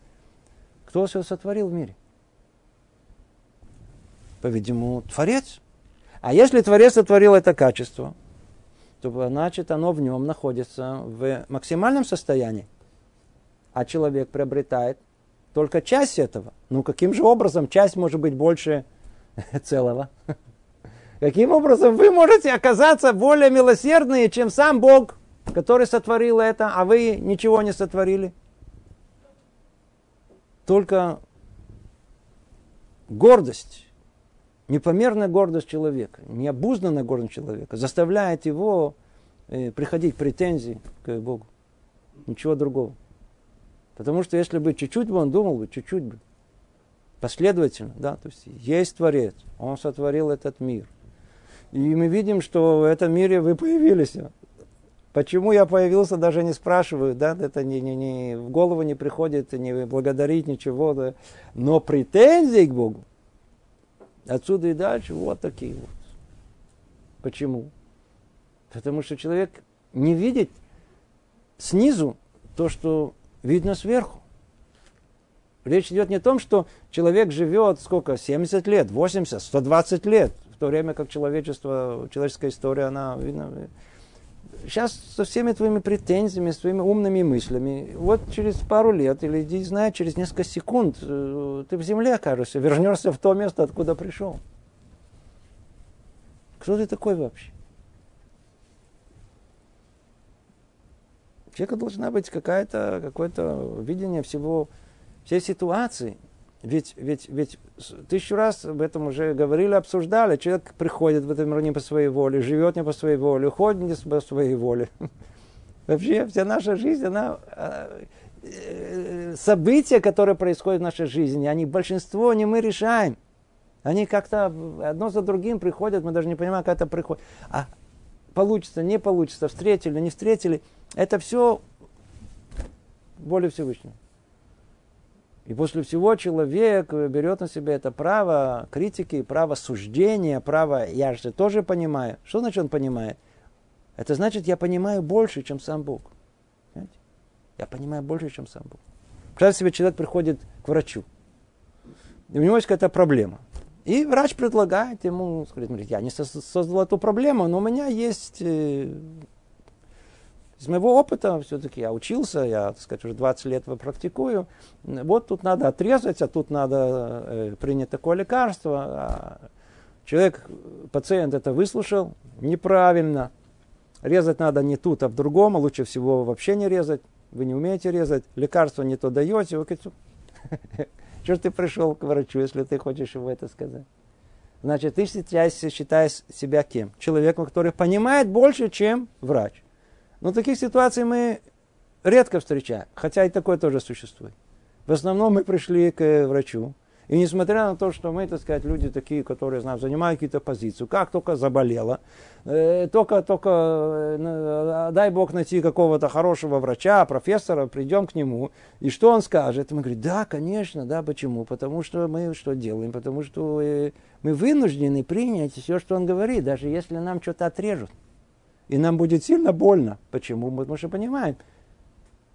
Кто все сотворил в мире? По-видимому, Творец. А если Творец сотворил это качество, то значит оно в нем находится в максимальном состоянии. А человек приобретает только часть этого. Ну, каким же образом часть может быть больше <laughs> целого? Каким образом вы можете оказаться более милосердные, чем сам Бог? который сотворил это, а вы ничего не сотворили. Только гордость, непомерная гордость человека, необузданная гордость человека заставляет его э, приходить претензии к Богу. Ничего другого. Потому что если бы чуть-чуть бы он думал бы, чуть-чуть бы, последовательно, да, то есть есть Творец, Он сотворил этот мир. И мы видим, что в этом мире вы появились. Почему я появился, даже не спрашиваю, да, это не, не, не, в голову не приходит, не благодарить ничего, да. но претензии к Богу, отсюда и дальше, вот такие вот. Почему? Потому что человек не видит снизу то, что видно сверху. Речь идет не о том, что человек живет сколько, 70 лет, 80, 120 лет, в то время как человечество, человеческая история, она видно, сейчас со всеми твоими претензиями, своими умными мыслями, вот через пару лет или, не знаю, через несколько секунд э, ты в земле окажешься, вернешься в то место, откуда пришел. Кто ты такой вообще? У человека должна быть какая-то, какое-то видение всего, всей ситуации. Ведь, ведь, ведь тысячу раз об этом уже говорили, обсуждали. Человек приходит в этом мир не по своей воле, живет не по своей воле, уходит не по своей воле. <laughs> Вообще вся наша жизнь, она а, э, события, которые происходят в нашей жизни, они большинство не мы решаем. Они как-то одно за другим приходят, мы даже не понимаем, как это приходит. А получится, не получится, встретили, не встретили. Это все более Всевышнего. И после всего человек берет на себя это право критики, право суждения, право «я же тоже понимаю». Что значит он понимает? Это значит, я понимаю больше, чем сам Бог. Понимаете? Я понимаю больше, чем сам Бог. Представьте себе, человек приходит к врачу. И у него есть какая-то проблема. И врач предлагает ему, сказать, я не создал эту проблему, но у меня есть э, из моего опыта, все-таки я учился, я, так сказать, уже 20 лет его практикую. Вот тут надо отрезать, а тут надо э, принять такое лекарство. А человек, пациент это выслушал неправильно. Резать надо не тут, а в другом, а лучше всего вообще не резать. Вы не умеете резать, лекарство не то даете. Вы говорите, что ты пришел к врачу, если ты хочешь ему это сказать? Значит, ты считаешь, себя кем? Человеком, который понимает больше, чем врач. Но таких ситуаций мы редко встречаем, хотя и такое тоже существует. В основном мы пришли к врачу, и несмотря на то, что мы, так сказать, люди такие, которые знают, занимают какие-то позиции, как только заболела, э, только, только э, дай Бог найти какого-то хорошего врача, профессора, придем к нему, и что он скажет? Мы говорим, да, конечно, да, почему? Потому что мы что делаем? Потому что э, мы вынуждены принять все, что он говорит, даже если нам что-то отрежут. И нам будет сильно больно. Почему? Потому что понимаем,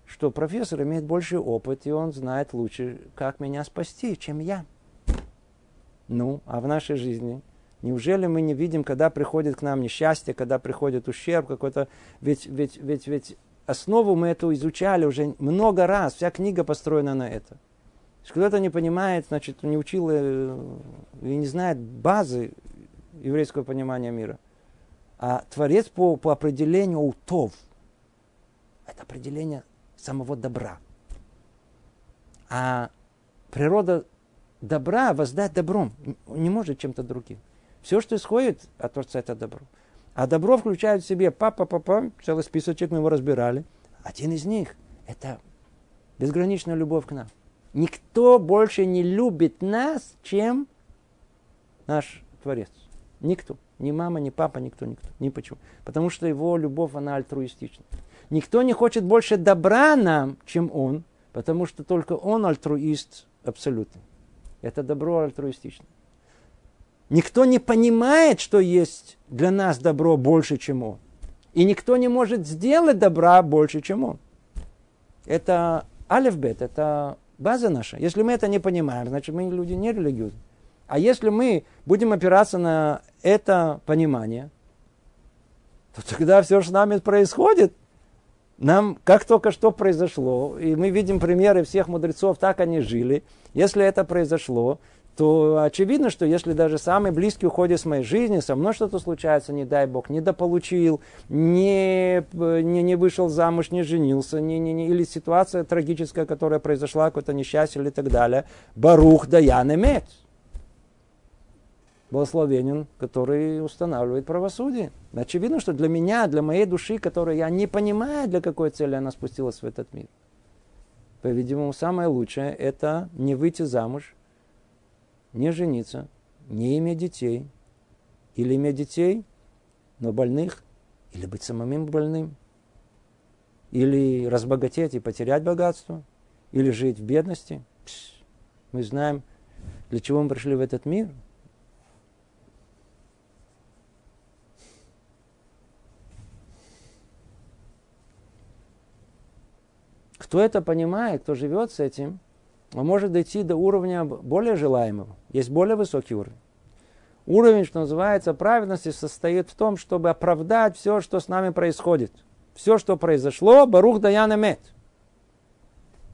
что профессор имеет больше опыт, и он знает лучше, как меня спасти, чем я. Ну, а в нашей жизни Неужели мы не видим, когда приходит к нам несчастье, когда приходит ущерб какой-то? Ведь, ведь, ведь, ведь основу мы эту изучали уже много раз. Вся книга построена на это. Кто-то не понимает, значит, не учил э, и не знает базы еврейского понимания мира. А Творец по, по определению утов. Это определение самого добра. А природа добра воздать добром не может чем-то другим. Все, что исходит от Творца, это добро. А добро включает в себе папа, папа, целый списочек мы его разбирали. Один из них – это безграничная любовь к нам. Никто больше не любит нас, чем наш Творец. Никто. Ни мама, ни папа, никто, никто. Ни почему. Потому что его любовь, она альтруистична. Никто не хочет больше добра нам, чем он, потому что только он альтруист абсолютно. Это добро альтруистично. Никто не понимает, что есть для нас добро больше, чем он. И никто не может сделать добра больше, чем он. Это алифбет, это база наша. Если мы это не понимаем, значит мы люди не религиозные. А если мы будем опираться на это понимание, то тогда все, что с нами происходит, нам как только что произошло, и мы видим примеры всех мудрецов, так они жили, если это произошло, то очевидно, что если даже самый близкий уходит с моей жизни, со мной что-то случается, не дай Бог, недополучил, не, не, не вышел замуж, не женился, не, не, не, или ситуация трагическая, которая произошла, какое-то несчастье или так далее, Барух Даян имеет благословенен, который устанавливает правосудие. Очевидно, что для меня, для моей души, которая я не понимаю, для какой цели она спустилась в этот мир. По-видимому, самое лучшее – это не выйти замуж, не жениться, не иметь детей, или иметь детей, но больных, или быть самым больным, или разбогатеть и потерять богатство, или жить в бедности. Мы знаем, для чего мы пришли в этот мир – Кто это понимает, кто живет с этим, он может дойти до уровня более желаемого. Есть более высокий уровень. Уровень, что называется, праведности состоит в том, чтобы оправдать все, что с нами происходит. Все, что произошло, Барух Даяна Мет.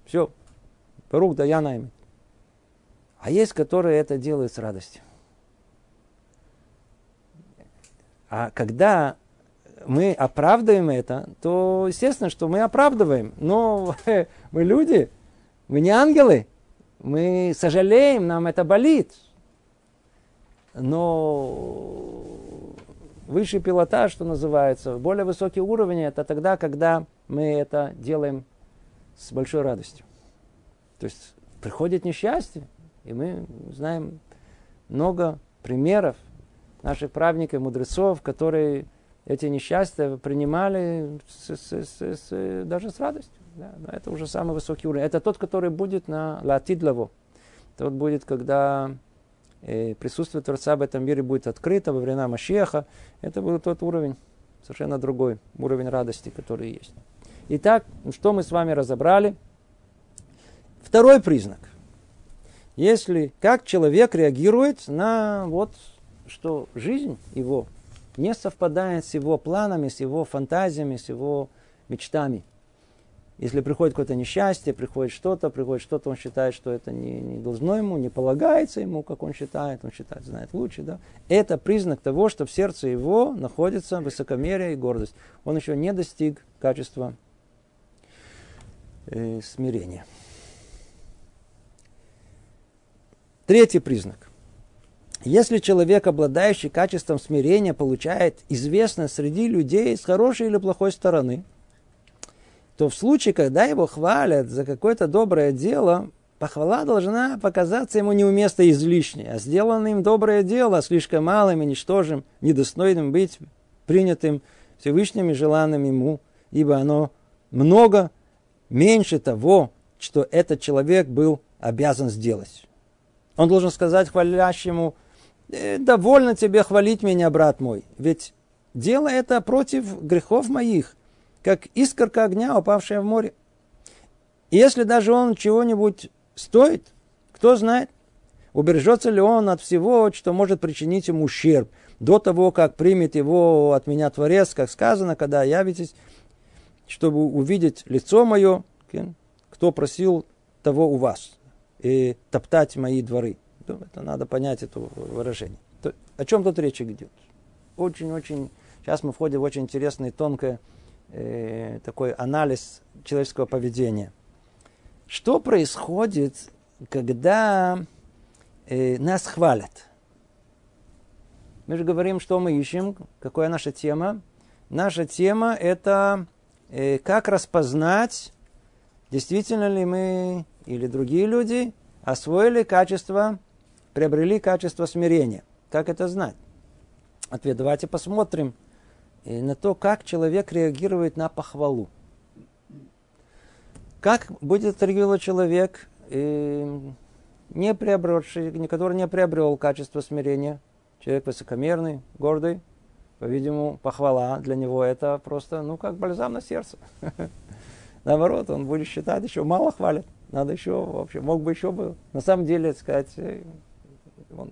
Все. Барух Даяна Мет. А есть, которые это делают с радостью. А когда мы оправдываем это, то естественно, что мы оправдываем. Но <laughs> мы люди, мы не ангелы. Мы сожалеем, нам это болит. Но высший пилотаж, что называется, более высокий уровень, это тогда, когда мы это делаем с большой радостью. То есть приходит несчастье, и мы знаем много примеров наших праведников, мудрецов, которые эти несчастья принимали с, с, с, с, даже с радостью. Да, но это уже самый высокий уровень. Это тот, который будет на латидлово. Тот будет, когда э, присутствие Творца в этом мире будет открыто во времена Машеха. Это будет тот уровень, совершенно другой уровень радости, который есть. Итак, что мы с вами разобрали? Второй признак. Если как человек реагирует на вот, что жизнь его не совпадает с его планами, с его фантазиями, с его мечтами. Если приходит какое-то несчастье, приходит что-то, приходит что-то, он считает, что это не, не должно ему, не полагается ему, как он считает, он считает, знает лучше. Да? Это признак того, что в сердце его находится высокомерие и гордость. Он еще не достиг качества э, смирения. Третий признак. Если человек, обладающий качеством смирения, получает известность среди людей с хорошей или плохой стороны, то в случае, когда его хвалят за какое-то доброе дело, похвала должна показаться ему неуместно излишней, а сделанное им доброе дело слишком малым и ничтожим, недостойным быть принятым Всевышним и желанным ему, ибо оно много меньше того, что этот человек был обязан сделать. Он должен сказать хвалящему, «Э, довольно тебе хвалить меня, брат мой, ведь дело это против грехов моих, как искорка огня, упавшая в море. И если даже он чего-нибудь стоит, кто знает, убережется ли он от всего, что может причинить ему ущерб, до того, как примет его от меня Творец, как сказано, когда явитесь, чтобы увидеть лицо мое, кто просил того у вас и топтать мои дворы. Ну, это надо понять это выражение. То, о чем тут речь идет? Очень-очень... Сейчас мы входим в очень интересный, тонкий э, такой анализ человеческого поведения. Что происходит, когда э, нас хвалят? Мы же говорим, что мы ищем, какая наша тема. Наша тема это э, как распознать, действительно ли мы или другие люди освоили качество, приобрели качество смирения. Как это знать? Ответ. Давайте посмотрим на то, как человек реагирует на похвалу. Как будет реагировать человек, не приобретший, который не приобрел качество смирения, человек высокомерный, гордый, по-видимому, похвала для него это просто, ну, как бальзам на сердце. <laughs> Наоборот, он будет считать, еще мало хвалит. Надо еще, вообще, мог бы еще бы. На самом деле, сказать, э, он,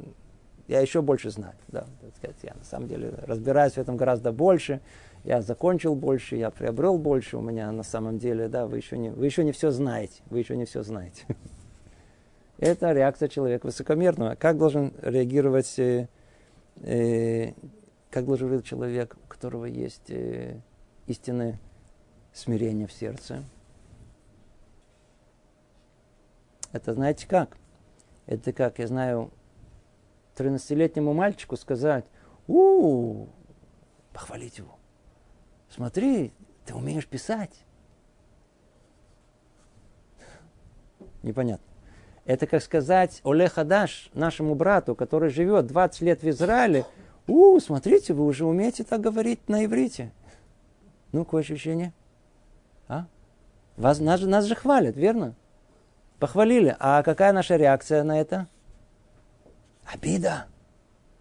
я еще больше знаю. Да, так сказать, я на самом деле разбираюсь в этом гораздо больше. Я закончил больше, я приобрел больше. У меня на самом деле, да, вы еще не, вы еще не все знаете. Вы еще не все знаете. <laughs> Это реакция человека высокомерного. Как должен реагировать, э, э, как должен реагировать человек, у которого есть э, истинное смирение в сердце. Это знаете как? Это как, я знаю, 13-летнему мальчику сказать, у, похвалить его. Смотри, ты умеешь писать. Непонятно. Это как сказать Оле Хадаш, нашему брату, который живет 20 лет в Израиле, у, смотрите, вы уже умеете так говорить на иврите. Ну, какое ощущение? А? Вас, нас, нас же хвалят, верно? Похвалили. А какая наша реакция на это? Обида.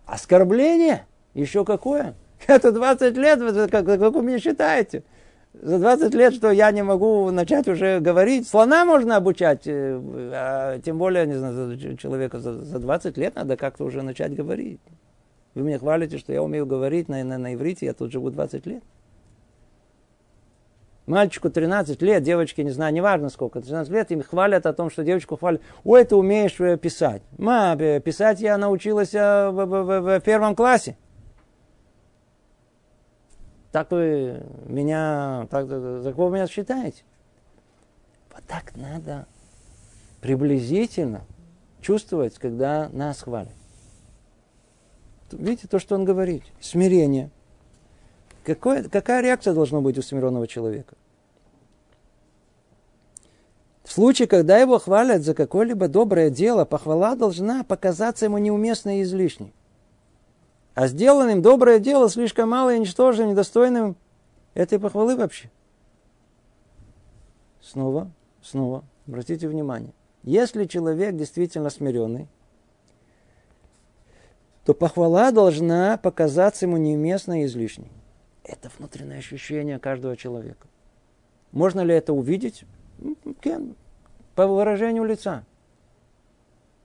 Оскорбление. Еще какое? <laughs> Это 20 лет, как, как вы меня считаете? За 20 лет, что я не могу начать уже говорить. Слона можно обучать, э, а тем более, не знаю, человека за, за 20 лет надо как-то уже начать говорить. Вы меня хвалите, что я умею говорить на, на, на иврите, я тут живу 20 лет. Мальчику 13 лет, девочке, не знаю, неважно сколько, 13 лет, им хвалят о том, что девочку хвалят. Ой, ты умеешь э, писать. Ма, писать я научилась э, в, в, в, в первом классе. так вы меня, так, кого вы меня считаете? Вот так надо приблизительно чувствовать, когда нас хвалят. Видите то, что он говорит? Смирение. Какое, какая реакция должна быть у смиренного человека? В случае, когда его хвалят за какое-либо доброе дело, похвала должна показаться ему неуместной и излишней. А сделанным доброе дело слишком мало и ничтожно, недостойным этой похвалы вообще. Снова, снова, обратите внимание. Если человек действительно смиренный, то похвала должна показаться ему неуместной и излишней. Это внутреннее ощущение каждого человека. Можно ли это увидеть? По выражению лица.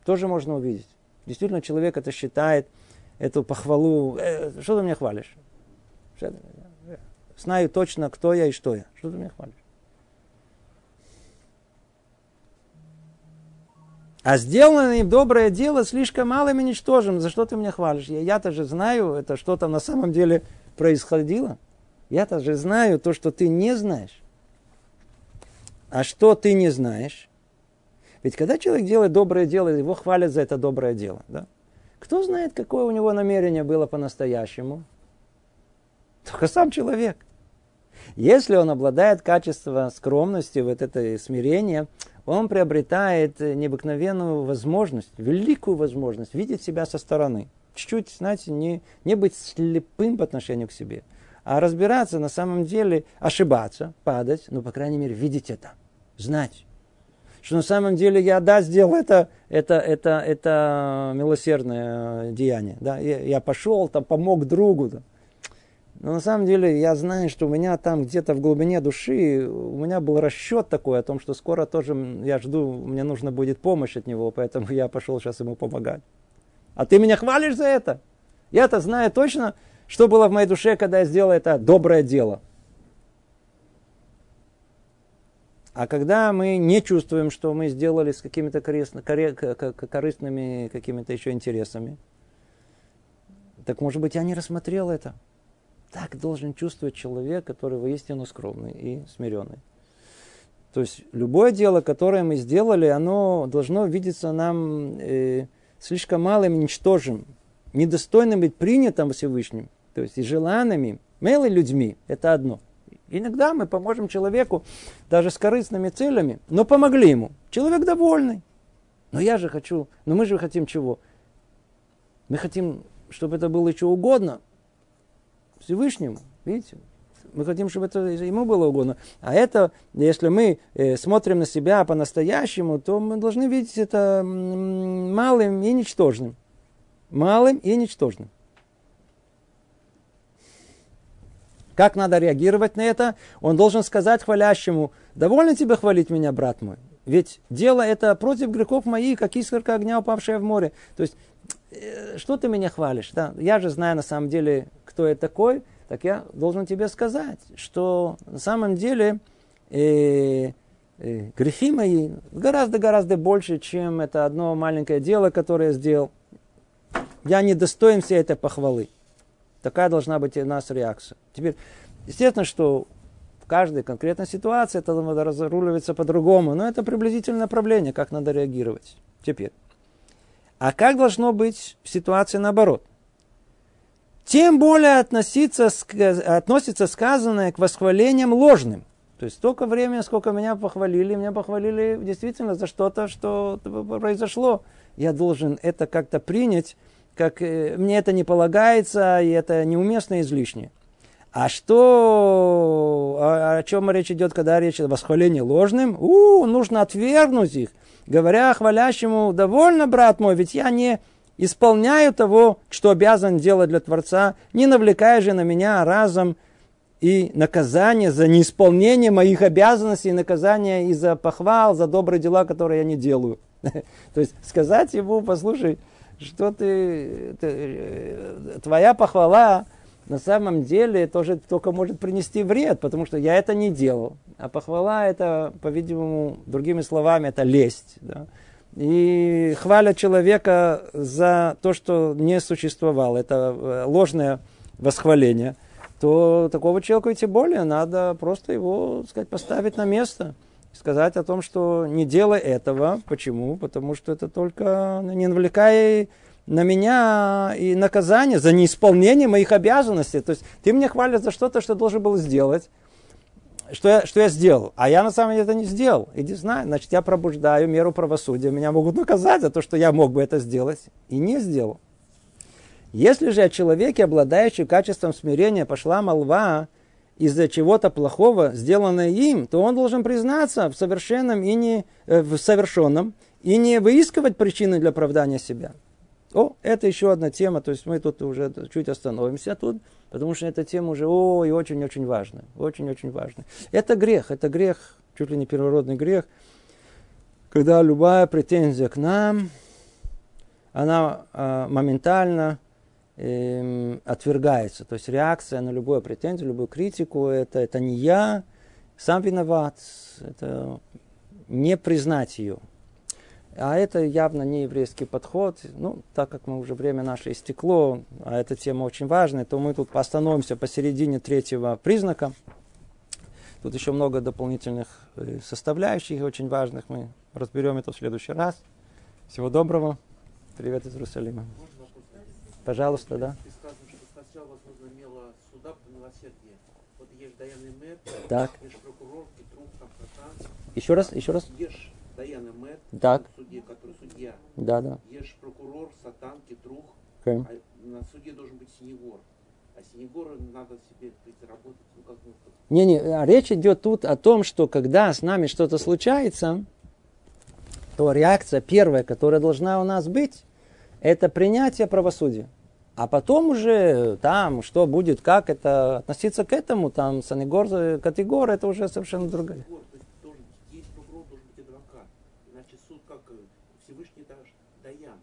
Тоже можно увидеть. Действительно, человек это считает, эту похвалу. Э, что ты меня хвалишь? Знаю точно, кто я и что я. Что ты меня хвалишь? А сделанное им доброе дело слишком малым и ничтожим. За что ты меня хвалишь? Я, я-то же знаю, это что там на самом деле происходило. Я-то же знаю то, что ты не знаешь. А что ты не знаешь? Ведь когда человек делает доброе дело, его хвалят за это доброе дело. Да? Кто знает, какое у него намерение было по-настоящему? Только сам человек. Если он обладает качеством скромности, вот это смирение, он приобретает необыкновенную возможность, великую возможность видеть себя со стороны. Чуть-чуть, знаете, не, не быть слепым по отношению к себе, а разбираться на самом деле, ошибаться, падать, но, по крайней мере, видеть это, знать что на самом деле я, да, сделал это, это, это, это милосердное деяние. Да? Я, я пошел, там, помог другу. Да? Но на самом деле я знаю, что у меня там где-то в глубине души, у меня был расчет такой о том, что скоро тоже я жду, мне нужно будет помощь от него, поэтому я пошел сейчас ему помогать. А ты меня хвалишь за это? Я-то знаю точно, что было в моей душе, когда я сделал это доброе дело. А когда мы не чувствуем, что мы сделали с какими-то корыстными какими-то еще интересами, так может быть я не рассмотрел это. Так должен чувствовать человек, который воистину скромный и смиренный. То есть любое дело, которое мы сделали, оно должно видеться нам э, слишком малым и ничтожим, недостойным быть принятым Всевышним, то есть и желанными, милыми людьми, это одно. Иногда мы поможем человеку даже с корыстными целями, но помогли ему. Человек довольный. Но я же хочу, но мы же хотим чего? Мы хотим, чтобы это было еще угодно Всевышнему. Видите? Мы хотим, чтобы это ему было угодно. А это, если мы э, смотрим на себя по-настоящему, то мы должны видеть это малым и ничтожным. Малым и ничтожным. Как надо реагировать на это? Он должен сказать хвалящему, довольно тебе хвалить меня, брат мой. Ведь дело это против грехов моих, как искорка огня, упавшая в море. То есть, э, что ты меня хвалишь? Да? Я же знаю на самом деле, кто я такой, так я должен тебе сказать, что на самом деле э, э, грехи мои гораздо-гораздо больше, чем это одно маленькое дело, которое я сделал. Я не достоин всей этой похвалы. Такая должна быть у нас реакция. Теперь, естественно, что в каждой конкретной ситуации это надо разруливаться по-другому, но это приблизительное направление, как надо реагировать. Теперь. А как должно быть в ситуации наоборот? Тем более относиться, относится сказанное к восхвалениям ложным. То есть столько времени, сколько меня похвалили, меня похвалили действительно за что-то, что произошло. Я должен это как-то принять как э, мне это не полагается, и это неуместно и излишне. А что, о чем речь идет, когда речь о восхвалении ложным? У, нужно отвергнуть их, говоря хвалящему, довольно, брат мой, ведь я не исполняю того, что обязан делать для Творца, не навлекая же на меня разом и наказание за неисполнение моих обязанностей, и наказание и за похвал, за добрые дела, которые я не делаю. <laughs> То есть сказать ему, послушай, что ты, ты, э, твоя похвала на самом деле тоже только может принести вред, потому что я это не делал. А похвала это, по-видимому, другими словами, это лесть. Да? И хвалят человека за то, что не существовало. Это э, ложное восхваление. то такого человека тем более надо просто его, так сказать, поставить на место. Сказать о том, что не делай этого. Почему? Потому что это только не навлекай на меня и наказание за неисполнение моих обязанностей. То есть ты меня хвалишь за что-то, что должен был сделать. Что я, что я сделал? А я на самом деле это не сделал. Иди знай. Значит, я пробуждаю меру правосудия. Меня могут наказать за то, что я мог бы это сделать. И не сделал. Если же о человеке, обладающем качеством смирения, пошла молва из-за чего-то плохого, сделанное им, то он должен признаться в совершенном и не э, в совершенном и не выискивать причины для оправдания себя. О, это еще одна тема, то есть мы тут уже чуть остановимся тут, потому что эта тема уже о, и очень-очень важная, очень-очень важная. Это грех, это грех, чуть ли не первородный грех, когда любая претензия к нам, она э, моментально э, отвергается. То есть реакция на любую претензию, любую критику, это, это не я, сам виноват, это не признать ее. А это явно не еврейский подход. Ну, так как мы уже время наше истекло, а эта тема очень важная, то мы тут остановимся посередине третьего признака. Тут еще много дополнительных э, составляющих очень важных. Мы разберем это в следующий раз. Всего доброго. Привет из Иерусалима. Пожалуйста, да. Так. Еще раз, еще раз. Ешь Даян Эмет, Так. судья, который судья. Да, да. Ешь прокурор, сатан, кетрух. Окей. А на суде должен быть синегор. А синегор надо себе сказать, работать. Ну, как, ну, как- Не-не, а речь идет тут о том, что когда с нами что-то случается, то реакция первая, которая должна у нас быть, это принятие правосудия. А потом уже там, что будет, как это относиться к этому, там, санегор, категор, это уже совершенно другая. Синегор, то есть должен, есть прокурор, должен быть адвокат. Иначе суд как э, Всевышний даже Даян.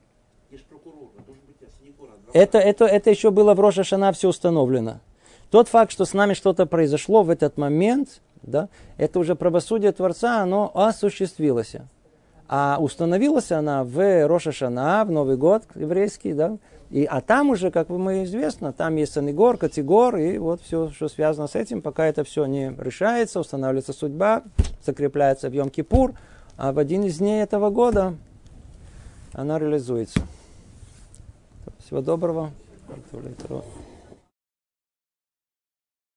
Есть прокурор, а должен быть синегор, адвокат. Это, это, это еще было в Роша Шана все установлено. Тот факт, что с нами что-то произошло в этот момент, да, это уже правосудие Творца, оно осуществилось. А установилась она в Роша Шана, в Новый год еврейский, да, и, а там уже, как мы известно, там есть Санегор, Категор, и вот все, что связано с этим, пока это все не решается, устанавливается судьба, закрепляется в Йом-Кипур, а в один из дней этого года она реализуется. Всего доброго.